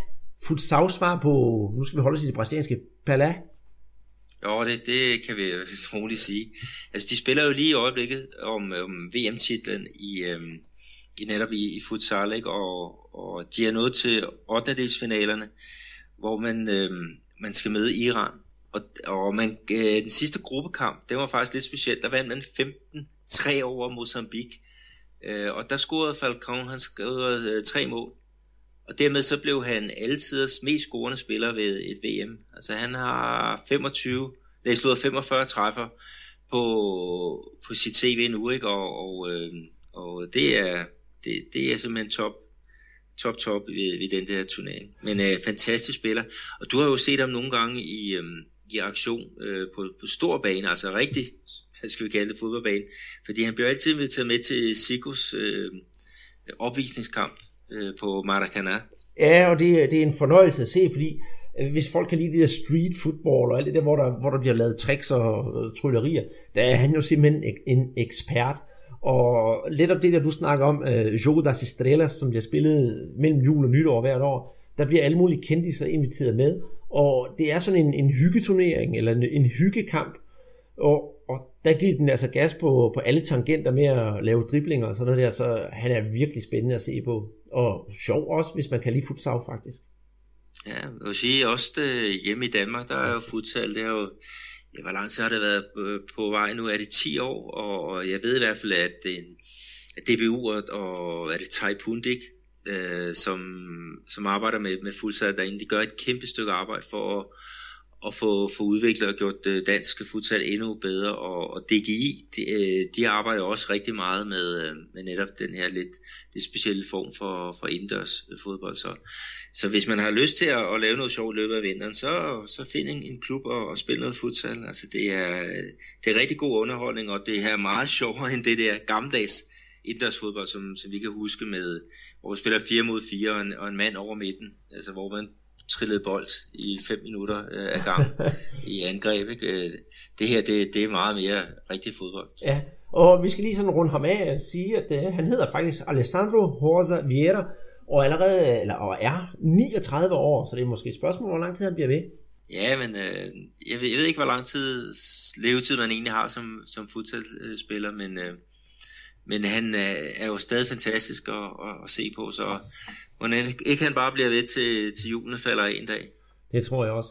Speaker 2: futsal svar på, nu skal vi holde os i det brasilianske, Pala?
Speaker 3: Jo, det, det kan vi roligt sige. Altså, de spiller jo lige i øjeblikket om, øh, om VM-titlen i, øhm, i netop i, i futsal, ikke? Og, og de er nået til 8. delsfinalerne, hvor man, øhm, man skal møde Iran. Og, og man, øh, den sidste gruppekamp, det var faktisk lidt specielt. Der vandt man 15-3 over Mozambique. Øh, og der scorede Falcon, han scorede øh, tre mål. Og dermed så blev han altiders mest scorende spiller ved et VM. Altså han har 25, nej, slået 45 træffer på, på sit CV nu, ikke? Og, og, øh, og det, er, det, det er simpelthen top, top, top ved, ved den der turnering. Men øh, fantastisk spiller. Og du har jo set ham nogle gange i, øh, i aktion øh, på, på stor bane, altså rigtig, hvad skal vi kalde det, fodboldbane. Fordi han bliver altid taget med til Sikos øh, opvisningskamp øh, på Maracana.
Speaker 2: Ja, og det, det er en fornøjelse at se, fordi øh, hvis folk kan lide det der street football og alt det der, hvor der, hvor der bliver lavet tricks og øh, tryllerier, der er han jo simpelthen en ekspert. Og lidt om det der, du snakker om, øh, uh, Jogo das Estrellas, som bliver spillet mellem jul og nytår hvert år, der bliver alle mulige kendtiser inviteret med, og det er sådan en, en hyggeturnering, eller en, en hyggekamp, og, og der giver den altså gas på, på alle tangenter med at lave driblinger og sådan noget der, så han er virkelig spændende at se på, og sjov også, hvis man kan lide futsal faktisk.
Speaker 3: Ja, jeg vil sige også det, hjemme i Danmark, der er jo futsal, det er jo, ja, hvor lang tid har det været øh, på vej nu? Er det 10 år? Og, jeg ved i hvert fald, at en, DBU og, og er det Tai Pundik, øh, som, som arbejder med, med futsal derinde. De gør et kæmpe stykke arbejde for at, at få, få udviklet og gjort øh, dansk futsal endnu bedre. Og, og DGI, de, øh, de arbejder også rigtig meget med, øh, med netop den her lidt, lidt specielle form for, for indendørs fodbold. Så, så hvis man har lyst til at, at lave noget sjovt i løbet af vinteren, så, så find en, en klub og, og spil noget futsal. Altså det er, det er rigtig god underholdning, og det er meget sjovere end det der gammeldags indendørs fodbold, som, som vi kan huske med, hvor vi spiller 4 mod 4 og en, og en mand over midten, altså hvor man trillede bold i 5 minutter øh, af gang i angreb. Ikke? Øh, det her, det, det er meget mere rigtig fodbold.
Speaker 2: Ja, og vi skal lige sådan runde ham af og sige, at uh, han hedder faktisk Alessandro Horza Vieira, og allerede, eller og er 39 år, så det er måske et spørgsmål, hvor lang tid han bliver ved.
Speaker 3: Ja, men øh, jeg, ved, jeg ved ikke, hvor lang tid levetid man egentlig har som, som fodboldspiller, men øh, men han øh, er jo stadig fantastisk at, at, at se på, så må ikke han bare bliver ved til, til julen falder en dag.
Speaker 2: Det tror jeg også.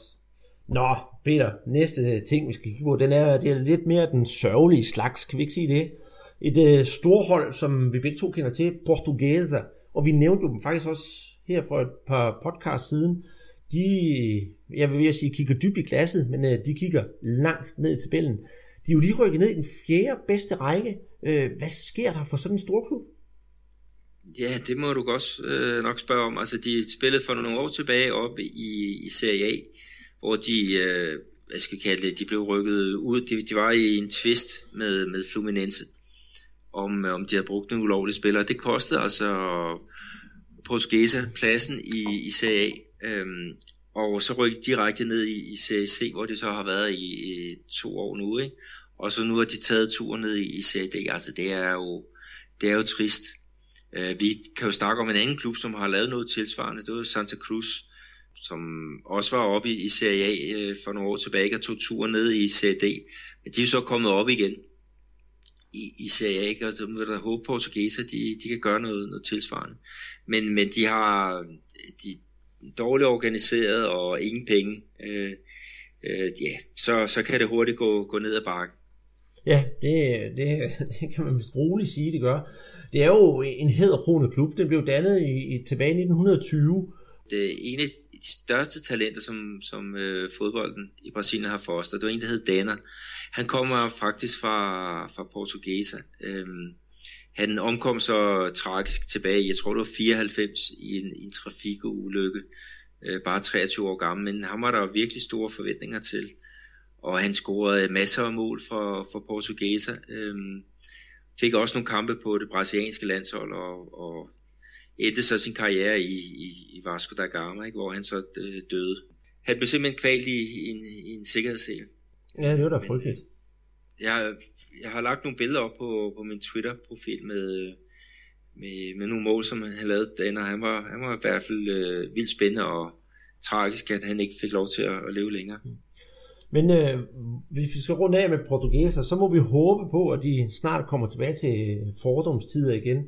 Speaker 2: Nå, Peter, næste øh, ting vi skal kigge på, den er, det er lidt mere den sørgelige slags, kan vi ikke sige det? Et øh, storhold, som vi begge to kender til, Portuguesa, og vi nævnte jo dem faktisk også her for et par podcast siden. De, øh, jeg vil sige, kigger dybt i klasset, men øh, de kigger langt ned i tabellen. De er jo lige rykket ned i den fjerde bedste række. Øh, hvad sker der for sådan en stor klub?
Speaker 3: Ja, det må du godt øh, nok spørge om. Altså, de spillede for nogle år tilbage op i, i Serie A, hvor de, øh, hvad skal vi kalde det, de blev rykket ud. De, de var i en tvist med, med Fluminense, om, øh, om de havde brugt en ulovlig spiller. Det kostede altså Portugesa pladsen i, i Serie A. Øhm, og så rykkede de direkte ned i, i Serie C, hvor det så har været i, i to år nu, ikke? Og så nu har de taget turen ned i, i Serie D. Altså det er jo, det er jo trist. Uh, vi kan jo snakke om en anden klub, som har lavet noget tilsvarende. Det var Santa Cruz, som også var oppe i, i Serie A øh, for nogle år tilbage og tog turen ned i Serie D. Men de er så kommet op igen i, i Serie A, og så må der håbe på, at de, de kan gøre noget, noget tilsvarende. Men, men de har, de, dårligt organiseret og ingen penge, øh, øh, ja, så, så kan det hurtigt gå, gå ned ad bakken.
Speaker 2: Ja, det, det, det kan man vist roligt sige, det gør. Det er jo en hedderkronet klub. Den blev dannet i, i, tilbage i 1920.
Speaker 3: Det ene en af de største talenter, som, som øh, fodbolden i Brasilien har fostret. Det var en, der hed Danner. Han kommer faktisk fra, fra Portugesa. Øhm, han omkom så tragisk tilbage, jeg tror det var 94 i en, en trafikulykke, øh, bare 23 år gammel, men han var der virkelig store forventninger til. Og han scorede masser af mål for, for Portugesa. Øhm, fik også nogle kampe på det brasilianske landshold, og, og endte så sin karriere i, i, i Vasco da Gama, ikke, hvor han så øh, døde. Han blev simpelthen kvalt i, i, en, i en sikkerhedssel.
Speaker 2: Ja, det var da frygteligt
Speaker 3: jeg, jeg har lagt nogle billeder op på, på min Twitter-profil med, med, med nogle mål, som han lavede den, og han var, han var i hvert fald øh, vildt spændende og tragisk, at han ikke fik lov til at, at leve længere.
Speaker 2: Men øh, hvis vi skal runde af med portugiser, så må vi håbe på, at de snart kommer tilbage til fordomstider igen.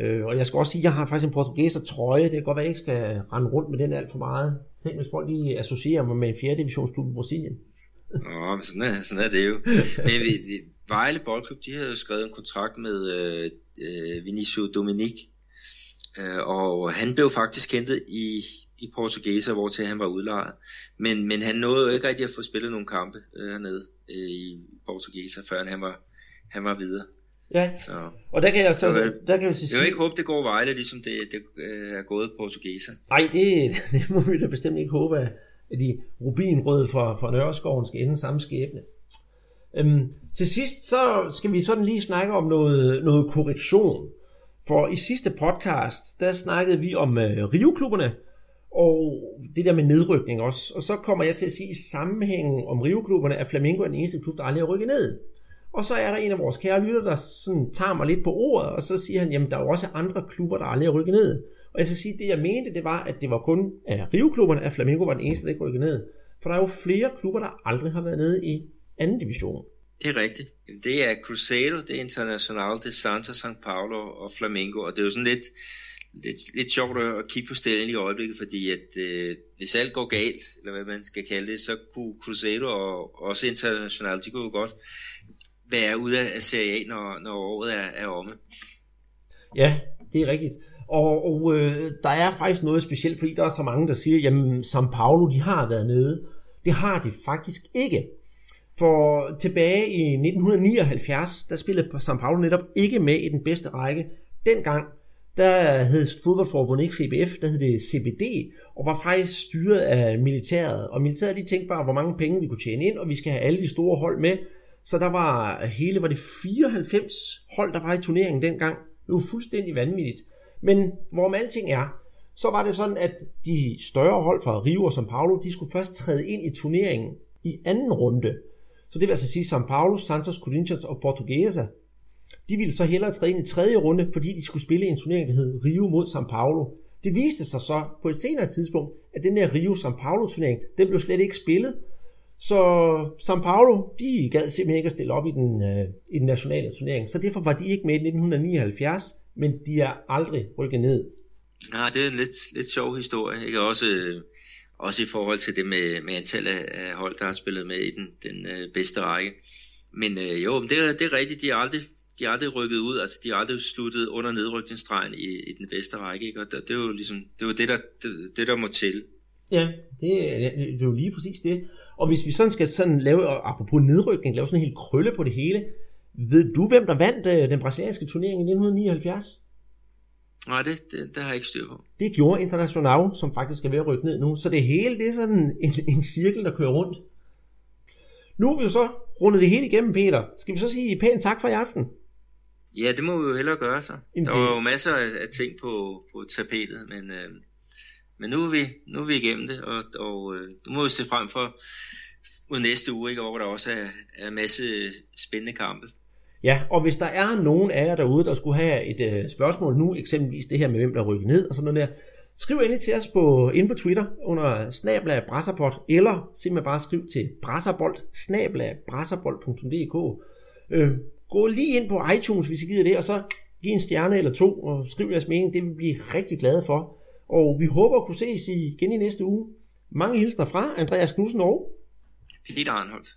Speaker 2: Øh, og jeg skal også sige, at jeg har faktisk en portugiser trøje. Det kan godt være, at jeg ikke skal rende rundt med den alt for meget. Tænk, hvis folk lige associerer mig med en 4. divisionsklub i Brasilien.
Speaker 3: Nå, men sådan er, sådan er det jo. Men vi, vi, Vejle Boldklub, de havde jo skrevet en kontrakt med øh, øh, Vinicio Dominic, øh, og han blev faktisk kendt i, i Portugesa, hvor til han var udlejet. Men, men han nåede jo ikke rigtig at få spillet nogle kampe øh, hernede øh, i Portugesa, før han var, han var videre.
Speaker 2: Ja, så, og der kan jeg så, så der kan jeg sige...
Speaker 3: Jeg vil ikke håbe, det går Vejle, ligesom det, det øh, er gået Portugesa.
Speaker 2: Nej, det, det må vi da bestemt ikke håbe, at de rubinrøde fra, fra Nørreskoven skal ende samme skæbne. Øhm, til sidst så skal vi sådan lige snakke om noget, noget korrektion. For i sidste podcast, der snakkede vi om øh, Rio-klubberne, og det der med nedrykning også. Og så kommer jeg til at sige i sammenhængen om Flamengo er den eneste klub, der aldrig har rykket ned. Og så er der en af vores kære lytter, der sådan tager mig lidt på ordet, og så siger han, jamen der er jo også andre klubber, der aldrig har rykket ned. Og jeg skal sige, det jeg mente, det var, at det var kun af Rio-klubberne, at Flamengo var den eneste, der ikke rykkede ned. For der er jo flere klubber, der aldrig har været nede i anden division.
Speaker 3: Det er rigtigt. Det er Cruzeiro, det er Internacional, det er Santa, São Paulo og Flamengo. Og det er jo sådan lidt, lidt, lidt sjovt at kigge på stillingen i øjeblikket, fordi at øh, hvis alt går galt, eller hvad man skal kalde det, så kunne Cruzeiro og også International, de kunne jo godt være ude af Serie A, når, når året er, er omme.
Speaker 2: Ja, det er rigtigt. Og, og øh, der er faktisk noget specielt, fordi der er så mange, der siger, jamen São Paulo, de har været nede. Det har de faktisk ikke. For tilbage i 1979, der spillede São Paulo netop ikke med i den bedste række. Dengang, der hed fodboldforbundet ikke CBF, der hed det CBD, og var faktisk styret af militæret. Og militæret de tænkte bare, hvor mange penge vi kunne tjene ind, og vi skal have alle de store hold med. Så der var hele, var det 94 hold, der var i turneringen dengang. Det var fuldstændig vanvittigt. Men hvorom alting er, så var det sådan, at de større hold fra Rio og São Paulo, de skulle først træde ind i turneringen i anden runde. Så det vil altså sige São Paulo, Santos Corinthians og Portuguesa. De ville så hellere træde ind i tredje runde, fordi de skulle spille en turnering, der hed Rio mod São Paulo. Det viste sig så på et senere tidspunkt, at den der Rio São Paulo turnering, den blev slet ikke spillet. Så São Paulo, de gad simpelthen ikke at stille op i den, øh, i den nationale turnering. Så derfor var de ikke med i 1979, men de er aldrig rykket ned.
Speaker 3: Ja, det er en lidt, lidt sjov historie. Ikke? Også, også i forhold til det med, med antallet af hold, der har spillet med i den, den øh, bedste række. Men øh, jo, det er, det er rigtigt, de er aldrig de er aldrig rykket ud, altså de er aldrig sluttet under nedrykningsstregen i, i den bedste række, ikke? og det, det er jo ligesom, det er jo det, der, det, det, der må til.
Speaker 2: Ja, det, det er jo lige præcis det. Og hvis vi sådan skal sådan lave, apropos nedrykning, lave sådan en helt krølle på det hele, ved du, hvem der vandt øh, den brasilianske turnering i 1979?
Speaker 3: Nej, det, det, det har jeg ikke styr på.
Speaker 2: Det gjorde International, som faktisk er ved at rykke ned nu. Så det hele, det er sådan en, en cirkel, der kører rundt. Nu er vi jo så rundet det hele igennem, Peter. Skal vi så sige pænt tak for i aften?
Speaker 3: Ja, det må vi jo hellere gøre så. Jamen, der var jo masser af, af ting på, på tapetet, men, øh, men nu, er vi, nu er vi igennem det, og, og øh, nu må vi se frem for mod næste uge, ikke, hvor der også er, er en masse spændende kampe.
Speaker 2: Ja, og hvis der er nogen af jer derude, der skulle have et øh, spørgsmål nu, eksempelvis det her med, hvem der rykker ned og sådan noget der, skriv endelig til os på, inde på Twitter under snabla brasserbold, eller simpelthen bare skriv til brasserbold, snabla brasserbold.dk. Øh, gå lige ind på iTunes, hvis I gider det, og så giv en stjerne eller to, og skriv jeres mening, det vil vi blive rigtig glade for og vi håber at kunne ses igen i næste uge. Mange hilsner fra Andreas Knudsen og
Speaker 3: Peter Arnholdt.